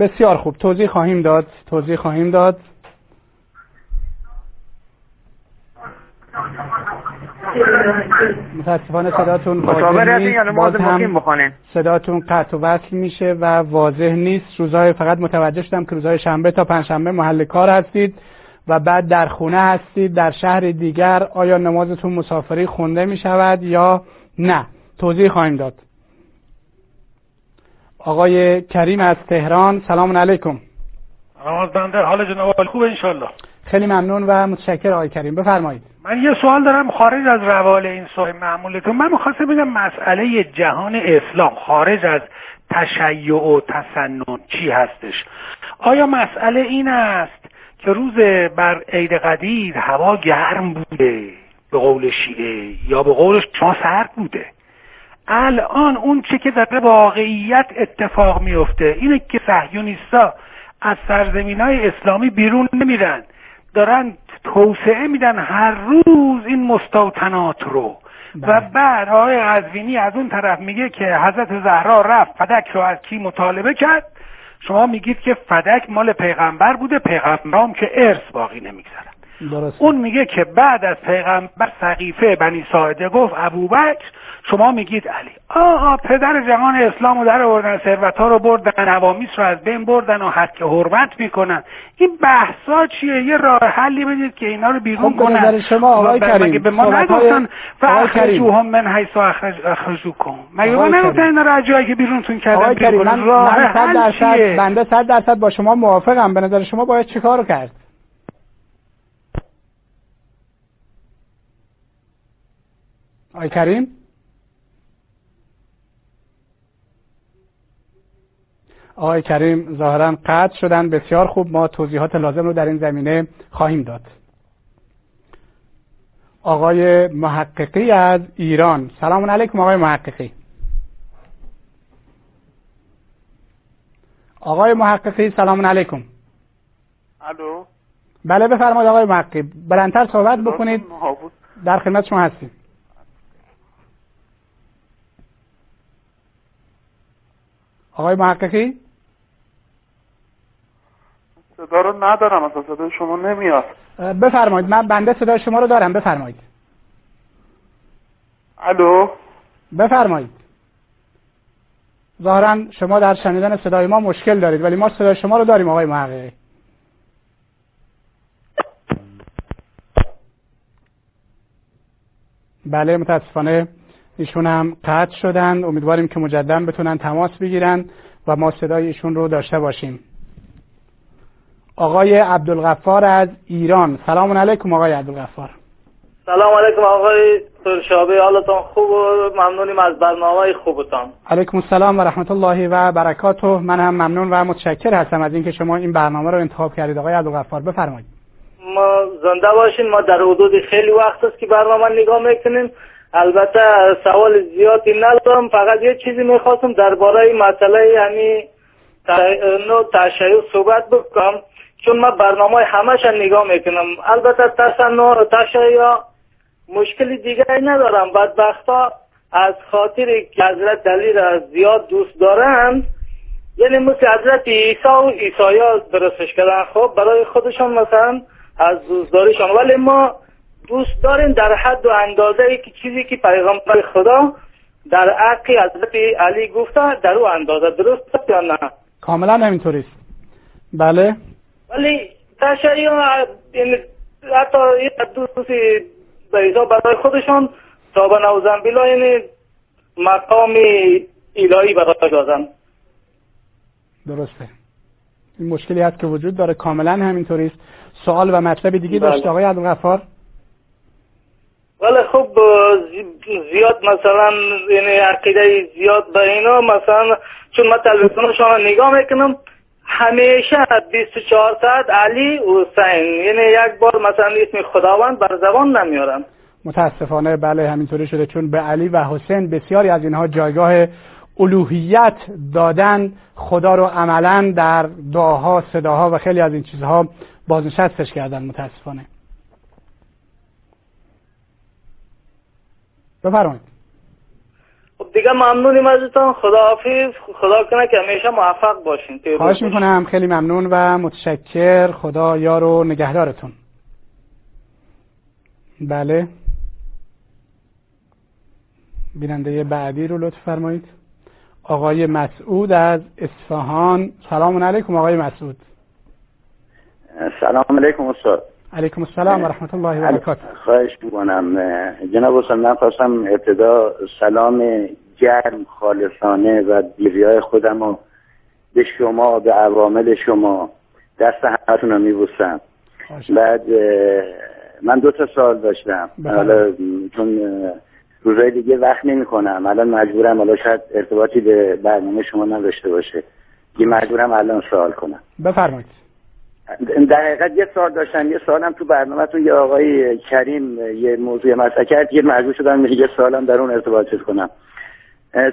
بسیار خوب. توضیح خواهیم داد. توضیح خواهیم داد. متاسفانه صداتون مقیم بخونیم صداتون قطع و وصل میشه و واضح نیست. روزهای فقط متوجه شدم که روزهای شنبه تا پنجشنبه محل کار هستید. و بعد در خونه هستید در شهر دیگر آیا نمازتون مسافری خونده می شود یا نه؟ توضیح خواهیم داد. آقای کریم از تهران سلام علیکم. نماز بنده حال جناب خوب انشالله خیلی ممنون و متشکر آقای کریم. بفرمایید. من یه سوال دارم خارج از روال این سوال معمولتون من می‌خواستم بگم مسئله جهان اسلام خارج از تشیع و تسنن چی هستش؟ آیا مسئله این است که روز بر عید قدیر هوا گرم بوده به قول شیعه یا به قول شما سرد بوده. الان اون چه که در واقعیت اتفاق میفته اینه که صهیونیستا از سرزمین های اسلامی بیرون نمیرن. دارن توسعه میدن هر روز این مستوطنات رو. و بعد آقای غزوینی از اون طرف میگه که حضرت زهرا رفت فدک رو از کی مطالبه کرد؟ شما میگید که فدک مال پیغمبر بوده پیغمبرام که ارث باقی نمی‌گذارن اون میگه که بعد از پیغمبر سقیفه بنی ساعده گفت ابوبکر شما میگید علی آقا پدر جهان اسلام رو در آوردن ثروت ها رو بردن عوامیس رو از بین بردن و حق حرمت می‌کنن این بحثا چیه یه راه حلی بدید که اینا رو بیرون خب کنن شما آقای کریم، به ما نگفتن. فاخرجوهم من حیث اخرج اخرجوکم مگه ما نگفتن. اینا رو از جایی که بیرونتون کردن آقای کریم؟ من من صد درصد؟ بنده صد درصد با شما موافقم به نظر شما باید چیکار کرد آقای کریم آقای کریم ظاهرا قطع شدن. بسیار خوب. ما توضیحات لازم رو در این زمینه خواهیم داد. آقای محققی از ایران. سلام علیکم آقای محققی. آقای محققی سلام علیکم. الو؟ بله بفرمایید آقای محققی. بلندتر صحبت بکنید. در خدمت شما هستیم. آقای محققی؟ صدا رو ندارم اصلا صدای شما نمیاد. بفرمایید من بنده صدای شما رو دارم بفرمایید. الو؟ بفرمایید. ظاهرا شما در شنیدن صدای ما مشکل دارید ولی ما صدای شما رو داریم آقای محققی بله متاسفانه ایشون هم قطع شدن. امیدواریم که مجددا بتونن تماس بگیرن و ما صدای ایشون رو داشته باشیم. آقای عبدالغفار از ایران. سلام علیکم آقای عبدالغفار. سلام علیکم آقای سرشابه حالتان خوب و ممنونیم از برنامه خوبتان. علیکم السلام و رحمت الله و برکاته. من هم ممنون و متشکر هستم از اینکه شما این برنامه رو انتخاب کردید. آقای عبدالغفار بفرمایید. ما زنده باشین. ما در حدود خیلی وقت است که برنامه نگاه می‌کنیم. البته سوال زیادی ندارم. فقط یه چیزی می‌خواستم درباره مسئله یعنی تشیع صحبت بکنم. چون من برنامه همش نگاه می‌کنم. البته تصنع تشیع مشکلی دیگری ندارم. بدبختا از خاطر که حضرت علی را زیاد دوست دارن یعنی مثل حضرت عیسی و عیسایا درستش کردن. خب برای خودشان مثلا از دوستداریشان. ولی ما دوست داریم در حد و اندازه ای که چیزی که پیغمبر خدا در حق حضرت علی گفته در او اندازه درست یا نه؟ کاملا همینطوری بله. ولی یعنی حتی دوستی بیضا برای خودشان تا به نوزنبیلا یعنی مقام الهی برای درسته این مشکلی هست که وجود داره کاملا همینطوری است سوال و مطلب دیگه بله. داشت آقای عبدالغفار ولی خب زی- زیاد مثلا یعنی عقیده زیاد به اینا مثلا چون من تلویزیونشان نگاه می‌کنم همیشه 24 ساعت علی حسین. یعنی یک بار مثلا اسم خداوند بر زبان نمیارن متاسفانه بله همینطوری شده. چون به علی و حسین بسیاری از اینها جایگاه الوهیت دادن خدا رو عملا در دعاها صداها و خیلی از این چیزها بازنشستش کردن. متاسفانه. بفرمایید. دیگه ممنونیم ازتون خداحافظ. خدا کنه که همیشه موفق باشین. خواهش. می‌کنم. خیلی ممنون و متشکر. خدا یار و نگهدارتون. بله. بیننده بعدی رو لطف فرمایید. آقای مسعود از اصفهان. سلام علیکم آقای مسعود. سلام علیکم استاد. علیکم السلام و رحمت الله و برکاته. خواهش می‌کنم. جناب استاد من خواستم ابتدا سلام گرم خالصانه و بیریای خودم رو به شما به عوامل شما دست همتون رو میبوسم. بعد من دو تا سوال داشتم. حالا چون اه، روزهای دیگه وقت نمی کنم الان مجبورم حالا شاید ارتباطی به برنامه شما نداشته باشه. یه مجبورم الان سوال کنم. بفرمایید. در حقیقت یه سوال داشتم. یه سوالم تو برنامهتون. یه آقای کریم یه موضوع مطرح کرد. یه مجبور شدم یه سوالم در اون ارتباط کنم. اه،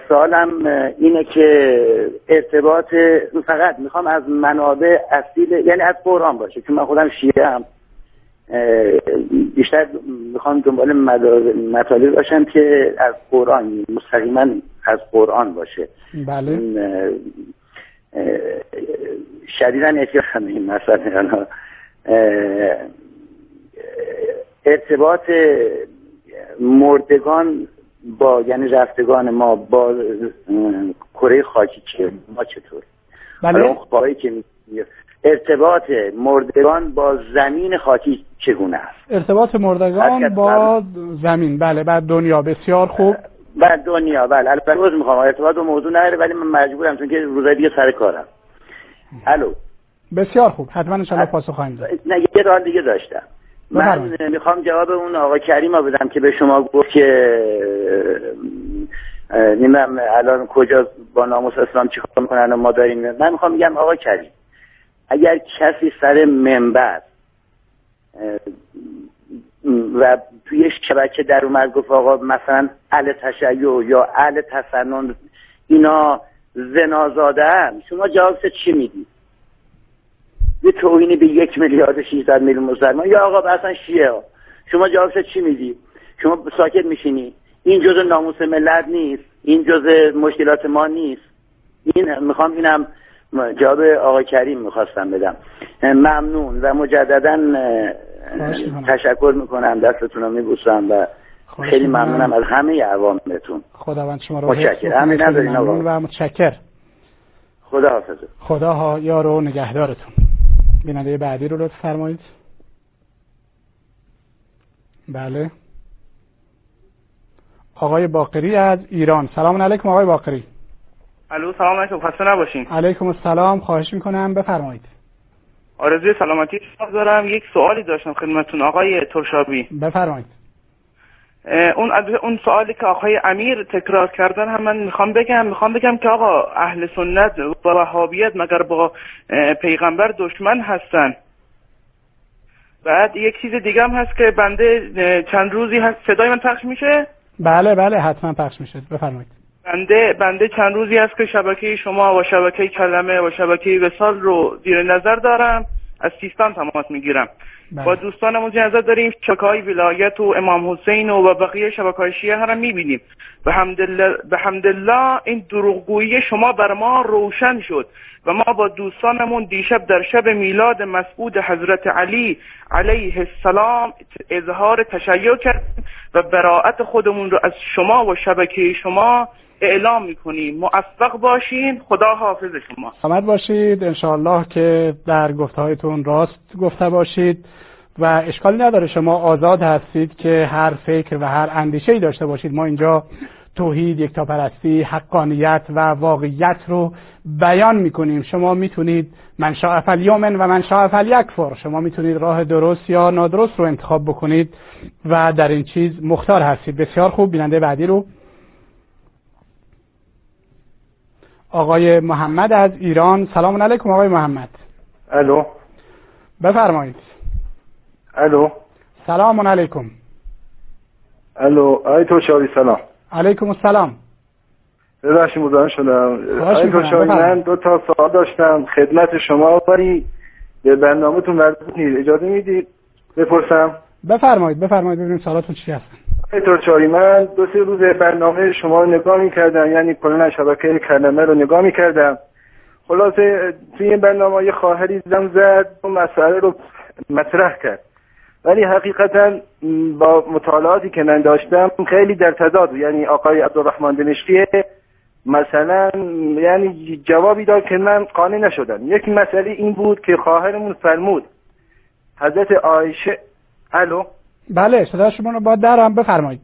اینه که ارتباط فقط می‌خوام از منابع اصیل یعنی از قرآن باشه چون من خودم شیعه هم بیشتر می‌خوام دنبال مطالب باشم که از قرآن مستقیما از قرآن باشه. بله. شدیدا احتیاط هم این مسئله ارتباط مردگان با یعنی رفتگان ما با کره خاکی چیه؟ ما چطور؟ حالا اون بله خواهی که ارتباط مردگان با زمین خاکی چگونه است؟ ارتباط مردگان با زمین. بله بعد دنیا بسیار خوب. و دنیا بله. البته روز می‌خوام. ارتباط با موضوع نداره ولی من مجبورم چون که روزای دیگه سر کارم. الو. بسیار خوب. حتما انشاءالله پاسخ خواهیم داد. نه یه سوال دیگه داشتم. من. می‌خوام جواب اون آقا کریم رو بدم که به شما گفت که نمی‌دونم الان کجا با ناموس اسلام چیکار می‌کنن و ما داریم من می‌خوام بگم آقا کریم اگر کسی سر منبر و توی شبکه در اومد گفت آقا مثلا اهل تشیع یا اهل تسنن اینا زنازاده هم شما جواب چی می‌دید یه توهینی به یک میلیارد و 600 میلیون مسلمان یا آقا اصلا شیعه ها شما جوابش چی میدی؟ شما ساکت میشینی. این جز ناموس ملت نیست. این جز مشکلات ما نیست. این می‌خوام اینم جواب آقا کریم می‌خواستم بدم. ممنون و مجددا. تشکر می‌کنم. دستتون رو میبوسم و خیلی. ممنونم از همه عوامتون خداوند شما رو متشکرم. و متشکر خدا حافظه خدا ها یار و نگهدارتون. بیننده بعدی رو لطف فرمایید. بله. آقای باقری از ایران. سلام علیکم آقای باقری. الو سلام علیکم. خسته نباشین. علیکم السلام. خواهش می‌کنم. بفرمایید. آرزوی سلامتی شما دارم. یک سوالی داشتم خدمتون آقای ترشابی. بفرمایید. اون اون سوالی که آقای امیر تکرار کردن هم من می‌خوام بگم. می‌خوام بگم که آقا اهل سنت و وهابیت مگر با پیغمبر دشمن هستن. بعد یک چیز دیگه هم هست که بنده چند روزی هست. صدای من پخش میشه؟ بله بله حتما پخش میشه. بفرمایید. بنده بنده چند روزی هست که شبکه شما و شبکه کلمه و شبکه وسال رو زیر نظر دارم. از سیستان تماس می‌گیرم بله. با دوستانمون نظر داریم شبکه های ولایت و امام حسین و بقیه شبکه های شیعه هم می‌بینیم به حمدالله این دروغگویی شما بر ما روشن شد و ما با دوستانمون دیشب در شب میلاد مسعود حضرت علی علیه السلام اظهار تشیع کردیم و براعت خودمون رو از شما و شبکه شما اعلام می‌کنیم موفق باشین. خدا حافظ شما. سلامت باشید. انشاءالله که در گفتهایتون راست گفته باشید و اشکالی نداره. شما آزاد هستید که هر فکر و هر اندیشه ای داشته باشید. ما اینجا توحید یکتاپرستی حقانیت و واقعیت رو بیان می‌کنیم. شما می‌تونید من شاء فلیومن و من شاء فلیکفر شما می‌تونید راه درست یا نادرست رو انتخاب بکنید و در این چیز مختار هستید. بسیار خوب. بیننده بعدی رو آقای محمد از ایران. سلام علیکم آقای محمد. الو. بفرمایید. الو. سلام علیکم. الو. آی تو شاوی سلام. علیکم السلام. ببخشید مزاحم شدم. آی تو شاوی من. دو تا سوال داشتم. خدمت شما ولی به برنامهتون مربوط نیست اجازه می‌دید؟ بپرسم. بفرمایید بفرمایید. ببینیم سوالاتون چی هستن. شاوی من دو سه روز برنامه شما رو نگاه می‌کردم یعنی کلا شبکه کلمه رو نگاه می‌کردم. خلاصه توی این برنامه یه خواهری زم زد و مسئله رو مطرح کرد. ولی حقیقتا با مطالعاتی که من داشتم خیلی در تضاد. یعنی آقای عبدالرحمن دمشقی مثلا یعنی جوابی داد که من قانع نشدم. یک مسئله این بود که خواهرمون فرمود حضرت عایشه الو؟ بله صدا شما رو با درم بفرمایید.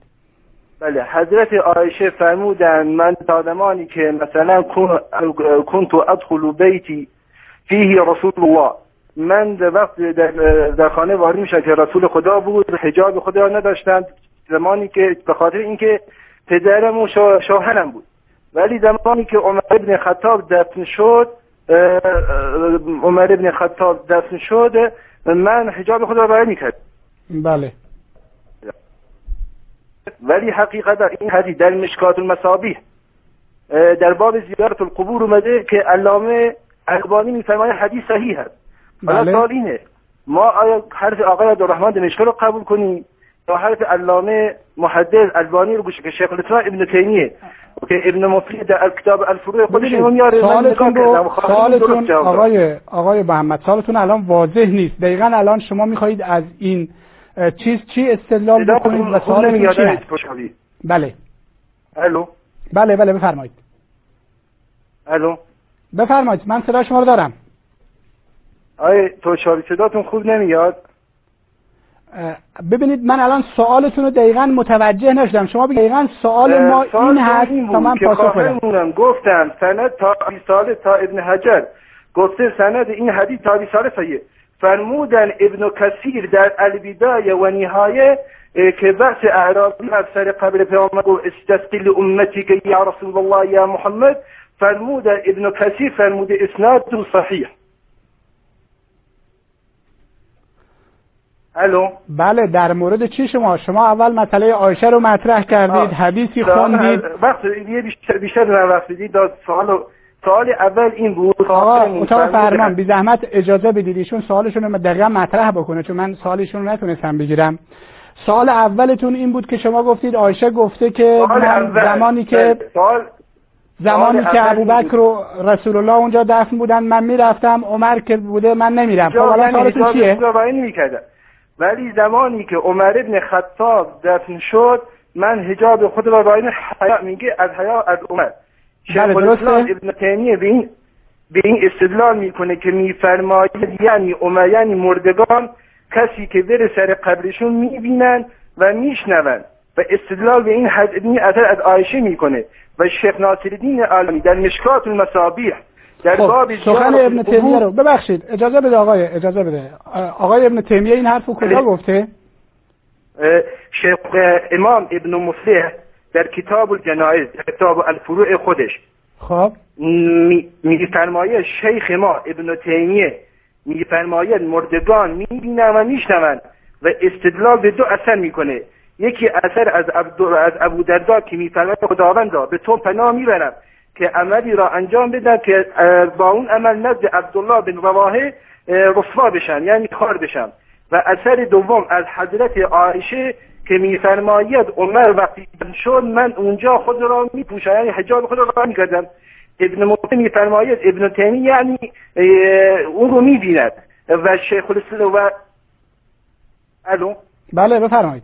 بله حضرت عایشه فرمودن من تا زمانی که مثلا کن- کنت ادخل بیتی فیه رسول الله من در وقت در, خانه وارد میشم که رسول خدا بود حجاب خدا نداشتم زمانی که به خاطر اینکه پدرم و شوهرم بود. ولی زمانی که عمر ابن خطاب دفن شد عمر ابن خطاب دفن شد من حجاب خدا را می‌کرد بله. ولی حقیقتا این حدیث در مشکات المصابیح در باب زیارت القبور اومده که علامه البانی میفرماید حدیث صحیح است بله. سوال اینه ما آیا حرف آقای عبدالرحمن دمشقی رو قبول کنیم یا حرف علامه محدث البانی رو گوش که شیخ الاسلام ابن تیمیه که ابن مفید در کتاب الفروع خودش اینو میاره سوالتون رو سوالتون. آقای آقای محمد سوالتون الان واضح نیست دقیقا الان شما می‌خواهید از این چیز چی استدلال بکنید و نمیاد چی هست؟ بله. الو؟ بله بله بفرمایید. الو؟ بفرمایید من صدا شما رو دارم. آقای توشابی صداتون خوب نمیاد؟ ببینید من الان سوالتون رو دقیقا متوجه نشدم. شما بگید دقیقا سوال ما سوال این هست تا من پاسخ بدم. گفتم سند تا سال تا ابن حجر. گفته سند این حدیث تا سال صحیح فرمودن ابن کثیر در البدایه و نهایه که بحث اعرابی از سر قبر پیامبر گفت استسقل امتی که یا رسول الله یا محمد فرمودن ابن کثیر فرموده اسناد صحیح. الو؟ بله در مورد چی شما؟ شما اول مسئله عایشه رو مطرح کردید. حدیثی خوندید. وقت یه بیشتر بیشتر وقت داد سوال سوال اول این بود اتاق فرمان بی زحمت اجازه بدید ایشون سوالشون رو دقیقا مطرح بکنه چون من سوالشون رو نتونستم بگیرم. سوال اولتون این بود که شما گفتید عایشه گفته که من زمانی که سوال زمانی که ابوبکر و رسول الله اونجا دفن بودن من می‌رفتم عمر که بوده من نمیرم خب الان سوالتون چیه؟ ولی زمانی که عمر ابن خطاب دفن شد من حجاب خود را باین حیا میگه از حیا از عمر. شیخ. الاسلام ابن تیمیه به این به این استدلال می‌کنه که میفرماید یعنی عمر یعنی مردگان کسی که بره سر قبرشون می‌بینن و میشنون و استدلال به این حد این اثر از عایشه می‌کنه و شیخ ناصرالدین عالمی در مشکات المصابیح در خب باب سخن ابن تیمیه رو ببخشید اجازه بده آقای اجازه بده آقای ابن تیمیه این حرف رو کجا بله. گفته شیخ امام ابن مفلح در کتاب الجنائز در کتاب الفروع خودش. خب. می- میفرماید شیخ ما ابن تیمیه میفرماید مردگان می‌بینن و میشنون و استدلال به دو اثر می‌کنه. یکی اثر از, از ابو دردا که میفرماید خداوندا به تو پناه می‌برم که عملی را انجام بدن که با اون عمل نزد عبدالله بن رواحه اه، رسوا بشن یعنی خار بشن و اثر دوم از حضرت عایشه که میفرماید عمر وقتی شد من اونجا خود را میپوشم یعنی حجاب خود را می‌کردم. ابن مطمئن میفرماید ابن تیمی یعنی اون رو می‌بیند. و شیخ الاسلام و الو بله بفرمایید.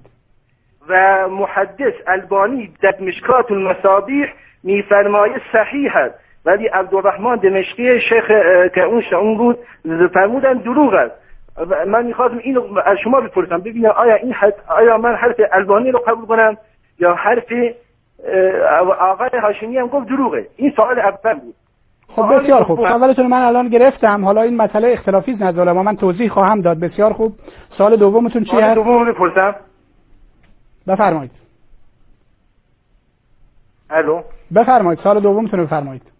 و محدث البانی در مشکات المصابیح میفرماید صحیح است ولی عبدالرحمن دمشقی شیخ که اون اون بود فرمودن دروغ است. من می‌خواستم اینو از شما بپرسم ببینم آیا این حد آیا من حرف البانی رو قبول کنم یا حرف آقای هاشمی هم گفت دروغه. این سوال اول بود. خب بسیار خوب. اولتون من الان گرفتم. حالا این مسئله اختلافی نزد علما من. توضیح خواهم داد. بسیار خوب. سوال دومتون چی هست؟ دوم بپرسم. بفرمایید. الو. بفرمایید. سوال دومتون رو بفرمایید.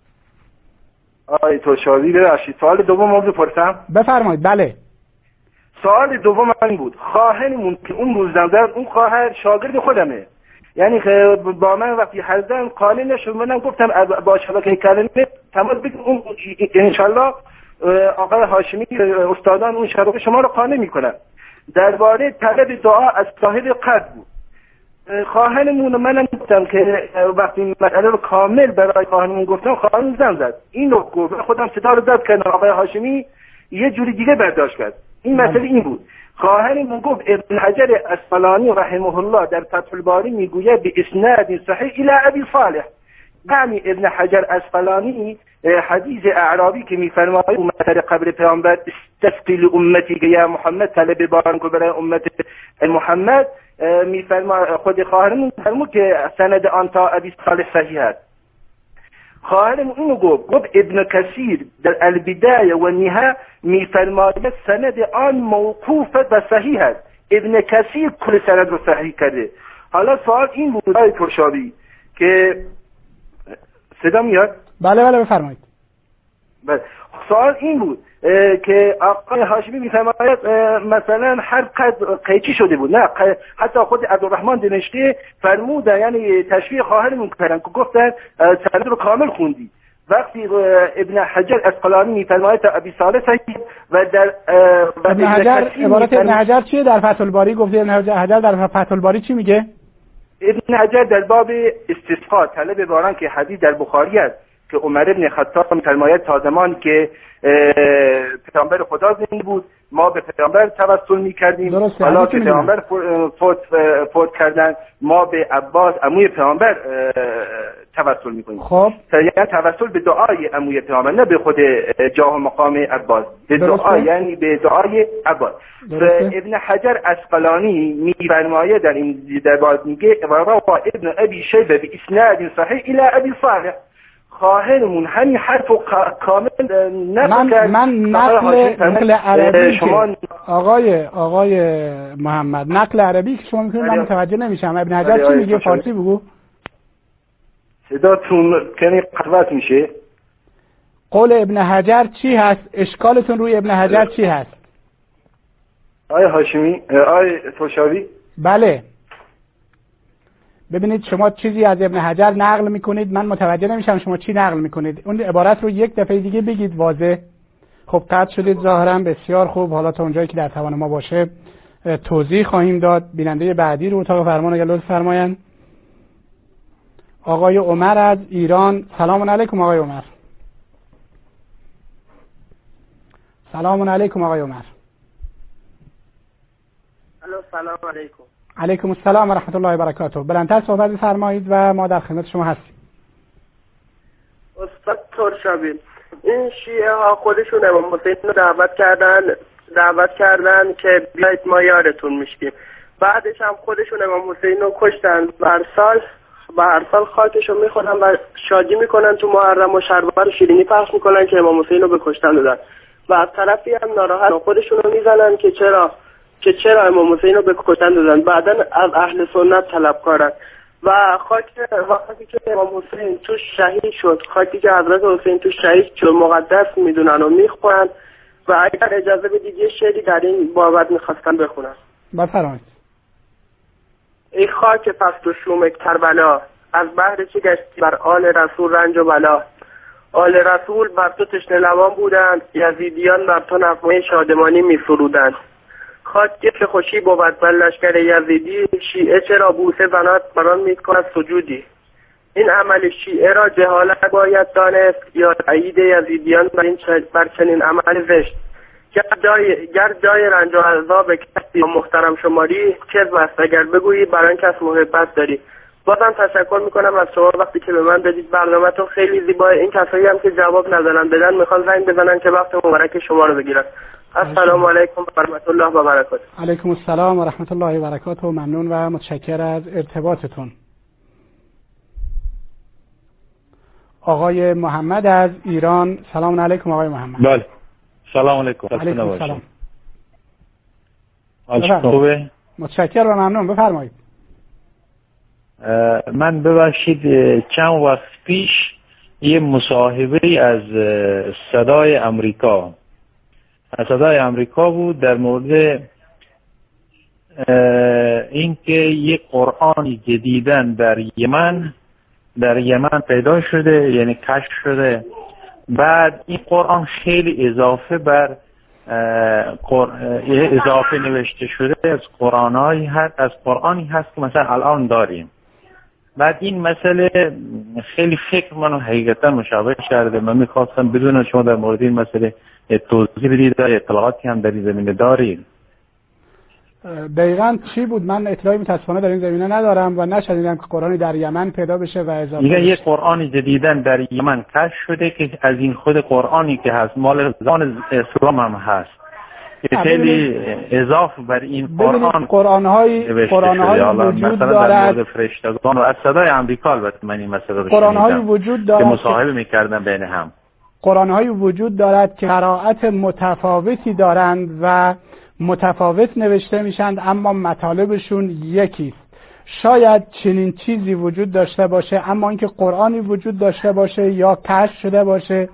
آقای توشاوی ببخشید. سوال دوم رو بپرسم. بفرمایید. بله. سوال دوم من بود. خواهرمون که اون روز زندن اون خواهر شاگرد خودمه. یعنی با من وقتی حزن قانع نشد منم گفتم با شبکه کلمه تماس بگیم اون انشالله آقای هاشمی استادان اون شبکه شما رو قانع می‌کنن. درباره طلب دعا از صاحب قد بود. خواهرمون منم گفتم که وقتی مسئله رو کامل برای خواهرمون گفتم خواهرمون زن زد. این گفت. خودم صدا رو زد کردم. آقای هاشمی یه جوری دیگه برداشت کرد. این مسئله این بود. خواهرمون گفت ابن حجر اسقلانی رحمه الله در فتح الباری می‌گوید به اسناد صحیح الى ابی صالح. یعنی ابن حجر اسقلانی حدیث اعرابی که میفرماید در قبر پیامبر استسقی امتی که یا محمد طلب باران کو برای امت محمد. میفرما خود خواهرمون فرمود که سند آن تا ابی صالح صحیح است. خواهرمون اینو گفت گفت ابن کثیر در البدایه و نها میفرماید سند آن موقوف و صحیح است. ابن کثیر کل سند رو صحیح کرده. حالا سوال این بود آقای پرشابی که صدا میاد؟ بله بله بفرمایید. بله. سوال این بود که آقای هاشمی میفرماید مثلا هر قد قیچی شده بود نه حتی خود عبدالرحمن دمشقی فرمودن یعنی تشویق خواهرمون کردن که گفتن سند رو کامل خوندی. وقتی ابن حجر اسقلانی میفرماید ابی صالح و در ابن حجر عبارت ابن حجر چیه در فتح الباری؟ گفته ابن حجر در فتح الباری چی میگه؟ ابن حجر در باب استسقا طلب باران که حدیث در بخاری است. که عمر ابن خطاب میفرماید تا زمانی که پیامبر خدا زنده بود ما به پیامبر توسل می‌کردیم. حالا که. پیامبر فوت, فوت کردن ما به عباس عموی پیامبر توسل می‌کنیم. خب. یعنی توسل به دعای عموی پیامبر نه به خود جاه و مقام عباس. به. دعا یعنی به دعای عباس. ابن حجر اسقلانی میفرمایه در این باز میگه و ابن ابی شیبه به اسناد صحیح الى ابی صالح. خواهرمون همین حرف و کا- کامل من من نقل نقل عربی شما آقای آقای محمد نقل عربی که شما می‌کنید من بله. متوجه نمیشم. ابن حجر بله، چی میگه. فارسی بگو. صداتون کنی قطوت میشه؟ قول ابن حجر چی هست؟ اشکالتون روی ابن حجر چی هست؟ آقای هاشمی آقای توشاوی؟ بله. ببینید شما چیزی از ابن حجر نقل می‌کنید من متوجه نمیشم شما چی نقل می‌کنید. اون عبارت رو یک دفعه دیگه بگید واضح. خب قطع شدید ظاهرا بسیار خوب. حالا تا اونجایی که در توان ما باشه توضیح خواهیم داد. بیننده بعدی رو اتاق فرمان اگر لطف فرمایند. آقای عمر از ایران. سلام علیکم آقای عمر. سلام علیکم آقای عمر. سلام علیکم. علیکم السلام و رحمت الله و برکاته. بلندتر صحبت فرمایید و ما در خدمت شما هستیم. استاد ترشابی این شیعه ها خودشون امام حسین رو دعوت کردن دعوت کردن که بیاید ما یارتون میشیم. بعدش هم خودشون امام حسین رو کشتن. و هر سال و هر سال خاکش رو می‌خورن و شادی می‌کنن تو محرم و شربت و شیرینی پخش می‌کنن که امام حسین رو به کشتن دادن. و از طرفی هم ناراحت خودشون رو می‌زنن که چرا که چرا امام حسین رو به کشتن دادن؟ بعدا از اهل سنت طلب کردن و خاک وقتی که امام حسین تو شهید شد. خاکی که حضرت حسین تو شهید شد مقدس می‌دونن و می‌خورن. و اگر اجازه بدید یه شعری در این بابت می‌خواستم بخونم. بفرمایید. ای خاک پست و شومک کربلا از بحر چه گشتی بر آل رسول رنج و بلا. آل رسول بر تو تشنه لبان بودند یزیدیان بر تو نغمه شادمانی می سرودند خاک که خوشی بود بر لشکر یزیدی شیعه چرا بوسه زنات بران می کند سجودی؟ این عمل شیعه را جهالت باید دانست یا عید یزیدیان بر, این بر چنین عمل زشت؟ گر جای, جای رنج و عذاب کسی محترم شماری کذب است اگر بگویی بر آن کس محبت داری. بازم تشکر می‌کنم از شما وقتی که به من دادید برنامهتون خیلی زیباه این کسایی هم که جواب ندارن بدن می‌خوان زنگ بزنن که وقت مبارک شما رو بگیرن. السلام علیکم و رحمت الله و برکاته. علیکم السلام و رحمت الله و برکاته. و ممنون و متشکر از ارتباطتون. آقای محمد از ایران. سلام علیکم آقای محمد. بله. سلام علیکم. علیکم حالش خوبه؟ متشکر و ممنون. بفرمایید. من ببخشید چند وقت پیش یه مصاحبه از صدای امریکا صدای امریکا بود در مورد اینکه یک قرآن جدیدن در یمن در یمن پیدا شده یعنی کشف شده. بعد این قرآن خیلی اضافه بر اضافه نوشته شده از قرآنایی هست از قرآنی هست که مثلا الان داریم. بعد این مسئله خیلی فکر منو حقیقتا مشابه کرده. من می‌خواستم بدونم شما در مورد این مسئله توضیح بدید و اطلاعاتی هم در این زمینه دارید؟ دقیقا چی بود؟ من اطلاعی متاسفانه در این زمینه ندارم و نشنیدم که قرآنی در یمن پیدا بشه و اضافه میگن بشه. یک قرآن جدیدن در یمن کشف شده که از این خود قرآنی که هست مال زمان اسلام هم هست. که خیلی اضافه بر این قرآن قرآن های قرآن های وجود مثلا در دارد. مورد فرشتگان و از صدای امریکا البته من این مسئله رو قرآن های وجود دارد که مصاحبه می‌کردن بین هم. قرآن های وجود دارد که قرائت متفاوتی دارند و متفاوت نوشته میشند اما مطالبشون یکی است. شاید چنین چیزی وجود داشته باشه اما اینکه قرآنی وجود داشته باشه یا کشف شده باشه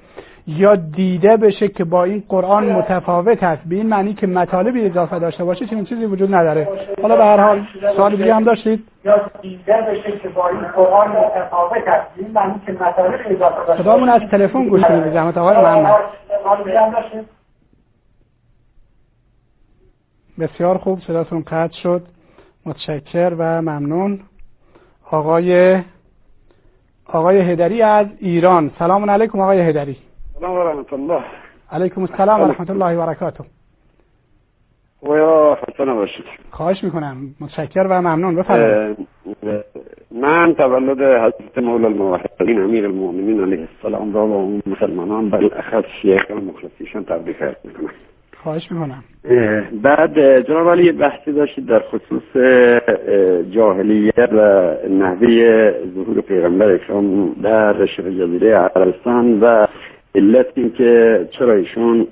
یا دیده بشه که با این قرآن متفاوت است به این معنی که مطالبی اضافه داشته باشه چنین چیزی وجود نداره. حالا به هر حال سوال دیگه هم داشتید؟ یا دیده بشه که با این قرآن متفاوت است به این معنی که مطالبی اضافه داشته صدامون از تلفن گوش کنید زحمت آقای محمد. بسیار خوب صداتون قطع شد. متشکر و ممنون. آقای آقای هدری از ایران. سلام علیکم آقای هدری. سلام و رحمت الله. علیکم السلام و رحمت الله و برکاته و خسته نباشید خواهش می‌کنم. متشکر و ممنون. بفرمایید. من تولد حضرت مولا الموحدین امیر المؤمنین علیه السلام را با اون مسلمانان بالاخص شیخ مخلصیشان تبریک عرض می‌کنم. خواهش می‌کنم. بعد جناب علی بحثی داشتید در خصوص جاهلیت و نحوه ظهور پیغمبر اکرام در شبه جزیره عربستان و علت این که چرا ایشون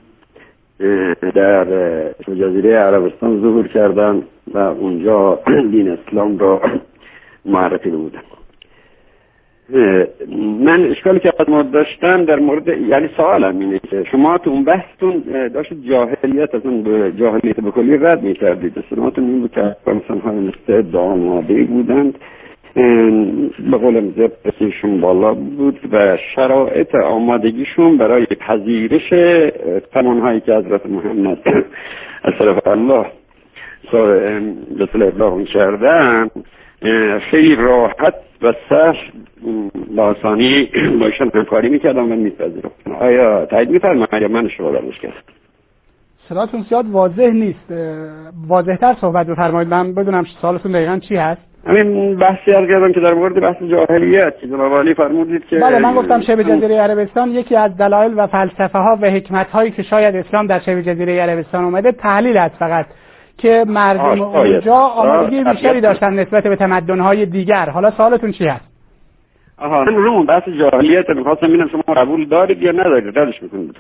در جزیره عربستان ظهور کردن و اونجا (clears throat) دین اسلام را (clears throat) معرفی نمودن. من اشکالی که ما داشتن در مورد یعنی سوالم اینه که شما تو اون بحثتون داشتید جاهلیت از اون جاهلیت به کلی رد می‌کردید. استناتون این بود که مثلا های مثل داماده بودند. به قول زبطشون بالا بود و شرایط آمادگیشون برای پذیرش هایی که حضرت محمد از طرف الله رسول الله کردن خیلی راحت و سهل لاسانی باشن همکاری می‌کردم و میپذیرم آیا تایید میفرمایید؟ یا من شما درش کردم؟ صداتون زیاد واضح نیست. واضحتر صحبت بفرمایید. من بدونم سالتون دقیقا چی هست؟ همین بحثی از کردم که در مورد بحث جاهلیت که جناب فرمودید که بله من گفتم شبه جزیره عربستان یکی از دلایل و فلسفه ها و حکمت هایی که شاید اسلام در شبه جزیره عربستان اومده تحلیل است فقط که مردم اونجا آمادگی بیشتری داشتن نسبت به تمدن های دیگر. حالا سوالتون چی هست؟ آها من روم بحث جاهلیت می‌خواستم ببینم شما قبول دارید یا ندارید؟ ردش می‌کنید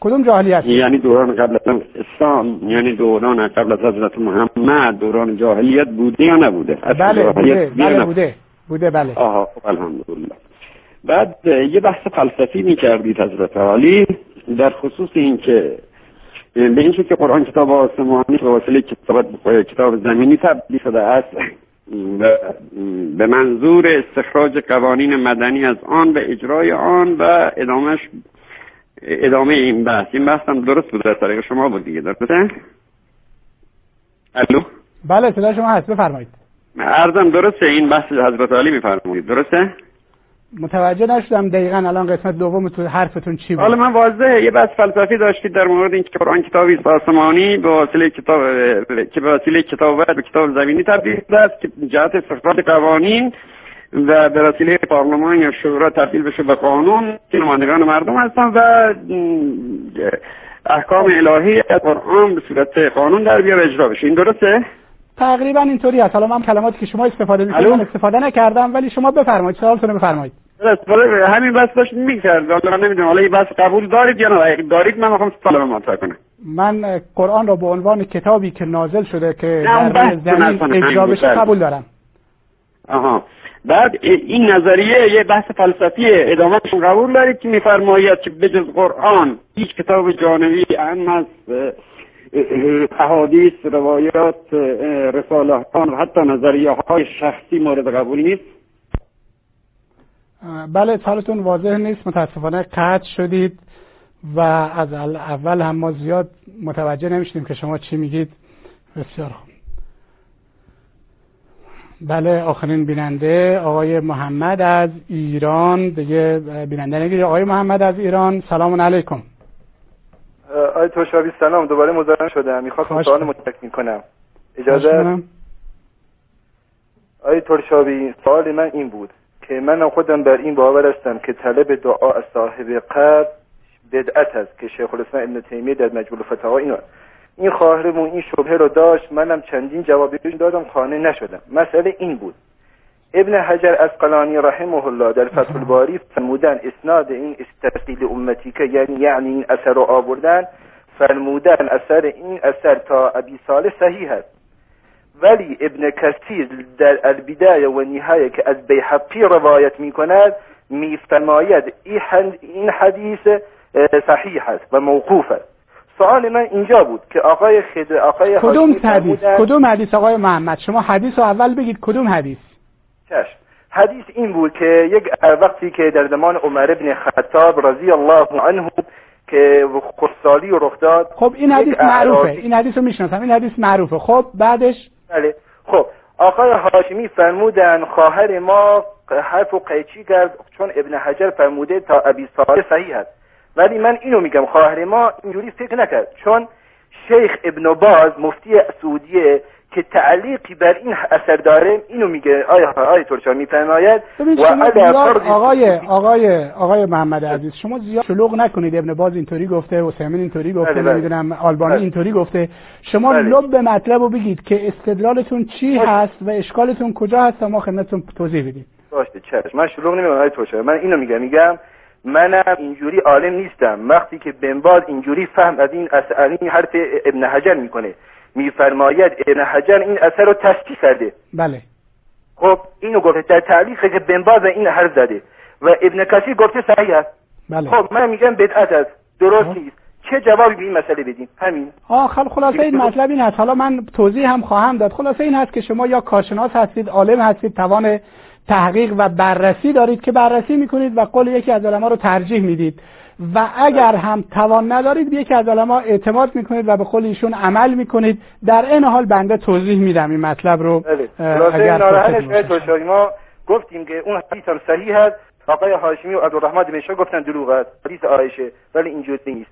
کدوم جاهلیت یعنی دوران قبل از اسلام یعنی دوران قبل از حضرت محمد دوران جاهلیت بوده یا نبوده؟ بله بوده بله بوده بوده بله. آها خب الحمدلله. بعد یه بحث فلسفی می‌کردید حضرت علی در خصوص اینکه به این که قرآن کتاب آسمانی به واسطه کتاب کتاب زمینی تبدیل شده است به منظور استخراج قوانین مدنی از آن و اجرای آن و ادامهش ادامه این بحث. این بحث هم درست بود در طریق شما بود دیگه. درسته؟ الو؟ بله صدا شما هست. بفرمایید. ارزم درسته این بحث حضرت علی میفرمایید. درسته؟ متوجه نشدم دقیقا الان قسمت دوم تو حرفتون چی بود. حالا من واضحه. یه بحث فلسفی داشتید در مورد اینکه قرآن کتابی آسمانی به وسیله کتاب که به وسیله کتاب به کتاب زمینی تبدیل است که جهت استخراج قوانین و به وسیله پارلمان یا شورا تبدیل بشه به قانون که نمایندگان مردم هستن و احکام الهی از قرآن به صورت قانون در بیا و اجرا بشه. این درسته؟ تقریبا اینطوری هست حالا من کلماتی که شما استفاده می‌کنید استفاده نکردم ولی شما بفرمایید سوالتون بفرمایید. استفاده همین بس داشت می‌کرد. حالا نمی‌دونم حالا این بس قبول دارید یا نه؟ دارید من می‌خوام سوال مطرح کنم. من قرآن را به عنوان کتابی که نازل شده که در زمین اجرا بشه قبول دارم. آها. بعد این نظریه یه بحث فلسفی ادامهشون قبول دارید که میفرماید که بجز قرآن هیچ کتاب جانبی اهم از احادیث روایات رساله و حتی نظریه های شخصی مورد قبول نیست؟ بله سالتون واضح نیست. متاسفانه قطع شدید و از اول هم ما زیاد متوجه نمی‌شدیم که شما چی میگید. بسیار خوب. بله آخرین بیننده آقای محمد از ایران. دیگه بیننده نگیره آقای محمد از ایران سلام علیکم. آقای توشابی سلام. دوباره مزاحم شدم. می‌خواستم سوال متکل کنم. اجازه؟ آقای ترشابی سوال من این بود که من خودم بر این باور هستم که طلب دعا از صاحب قبر بدعت است که شیخ الاسلام ابن تیمیه در مجموع فتاوا اینو این خواهرمون این شبهه رو داشت منم چندین جوابی دادم خانه نشدم. مسئله این بود. ابن حجر اسقلانی رحمه الله در فتح الباری فرمودن اسناد این استرسیل امتی که یعنی یعنی این اثر رو آوردن فرمودن اثر این اثر تا ابی صالح صحیح است. ولی ابن کثیر در البدایه و نهایه که از بیحقی روایت می کند میفرماید این حدیث صحیح است و موقوف است. سوال من اینجا بود که آقای خد آقای کدوم حدیث؟ کدوم حدیث آقای محمد؟ شما حدیث رو اول بگید کدوم حدیث؟ چشم. حدیث این بود که یک وقتی که در زمان عمر ابن خطاب رضی الله عنه که خودسالی رخ داد خب این حدیث معروفه. این حدیث رو می‌شناسم. این حدیث معروفه. خب بعدش؟ بله. خب آقای هاشمی فرمودن خواهر ما حرف و قیچی کرد چون ابن حجر فرموده تا ابی صالح صحیح است ولی من اینو میگم خواهر ما اینجوری فکر نکرد چون شیخ ابن باز مفتی سعودیه که تعلیقی بر این اثر داره اینو میگه آیا آیا ترشا میفرماید و آقای آقای آقای محمد عزیز شما زیاد شلوغ نکنید ابن باز اینطوری گفته حسین اینطوری گفته بله، بله. نمی‌دونم آلبانی بله. اینطوری گفته شما. لب مطلب رو بگید که استدلالتون چی. هست و اشکالتون کجا هست ما خدمتتون توضیح بدیم باشه چشم من شلوغ نمیگم آقای ترشا من اینو میگم میگم منم اینجوری عالم نیستم. وقتی که بنباز اینجوری فهم از این اثر از این حرف ابن حجر می‌کنه میفرماید ابن حجر این اثر رو تصدیق کرده. بله. خب اینو گفته در تعلیق که بنباز این حرف زده و ابن کثیر گفته صحیح است. بله. خب من میگم بدعت است. درست نیست. چه جوابی به این مسئله بدیم؟ همین. آه خب خلاصه این مطلب این هست. حالا من توضیح هم خواهم داد. خلاصه این هست که شما یا کارشناس هستید عالم هستید توان تحقیق و بررسی دارید که بررسی می‌کنید و قول یکی از علما رو ترجیح می‌دید. و اگر هم توان ندارید به یکی از علما اعتماد می‌کنید و به قول ایشون عمل می‌کنید. در این حال بنده توضیح میدم این مطلب رو. بله. اگر ما گفتیم که اون حدیث هم صحیح است آقای هاشمی و عبدالرحمن دمشق گفتن دروغ است. حدیث عایشه. ولی اینجوری نیست.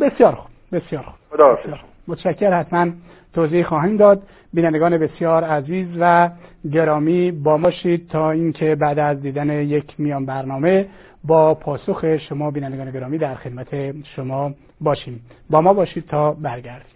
بسیار خوب. بسیار خوب. خدا حافظ متشکر حتما توضیح خواهیم داد. بینندگان بسیار عزیز و گرامی با ما باشید تا اینکه بعد از دیدن یک میان برنامه با پاسخ شما بینندگان گرامی در خدمت شما باشیم. با ما باشید تا برگردیم.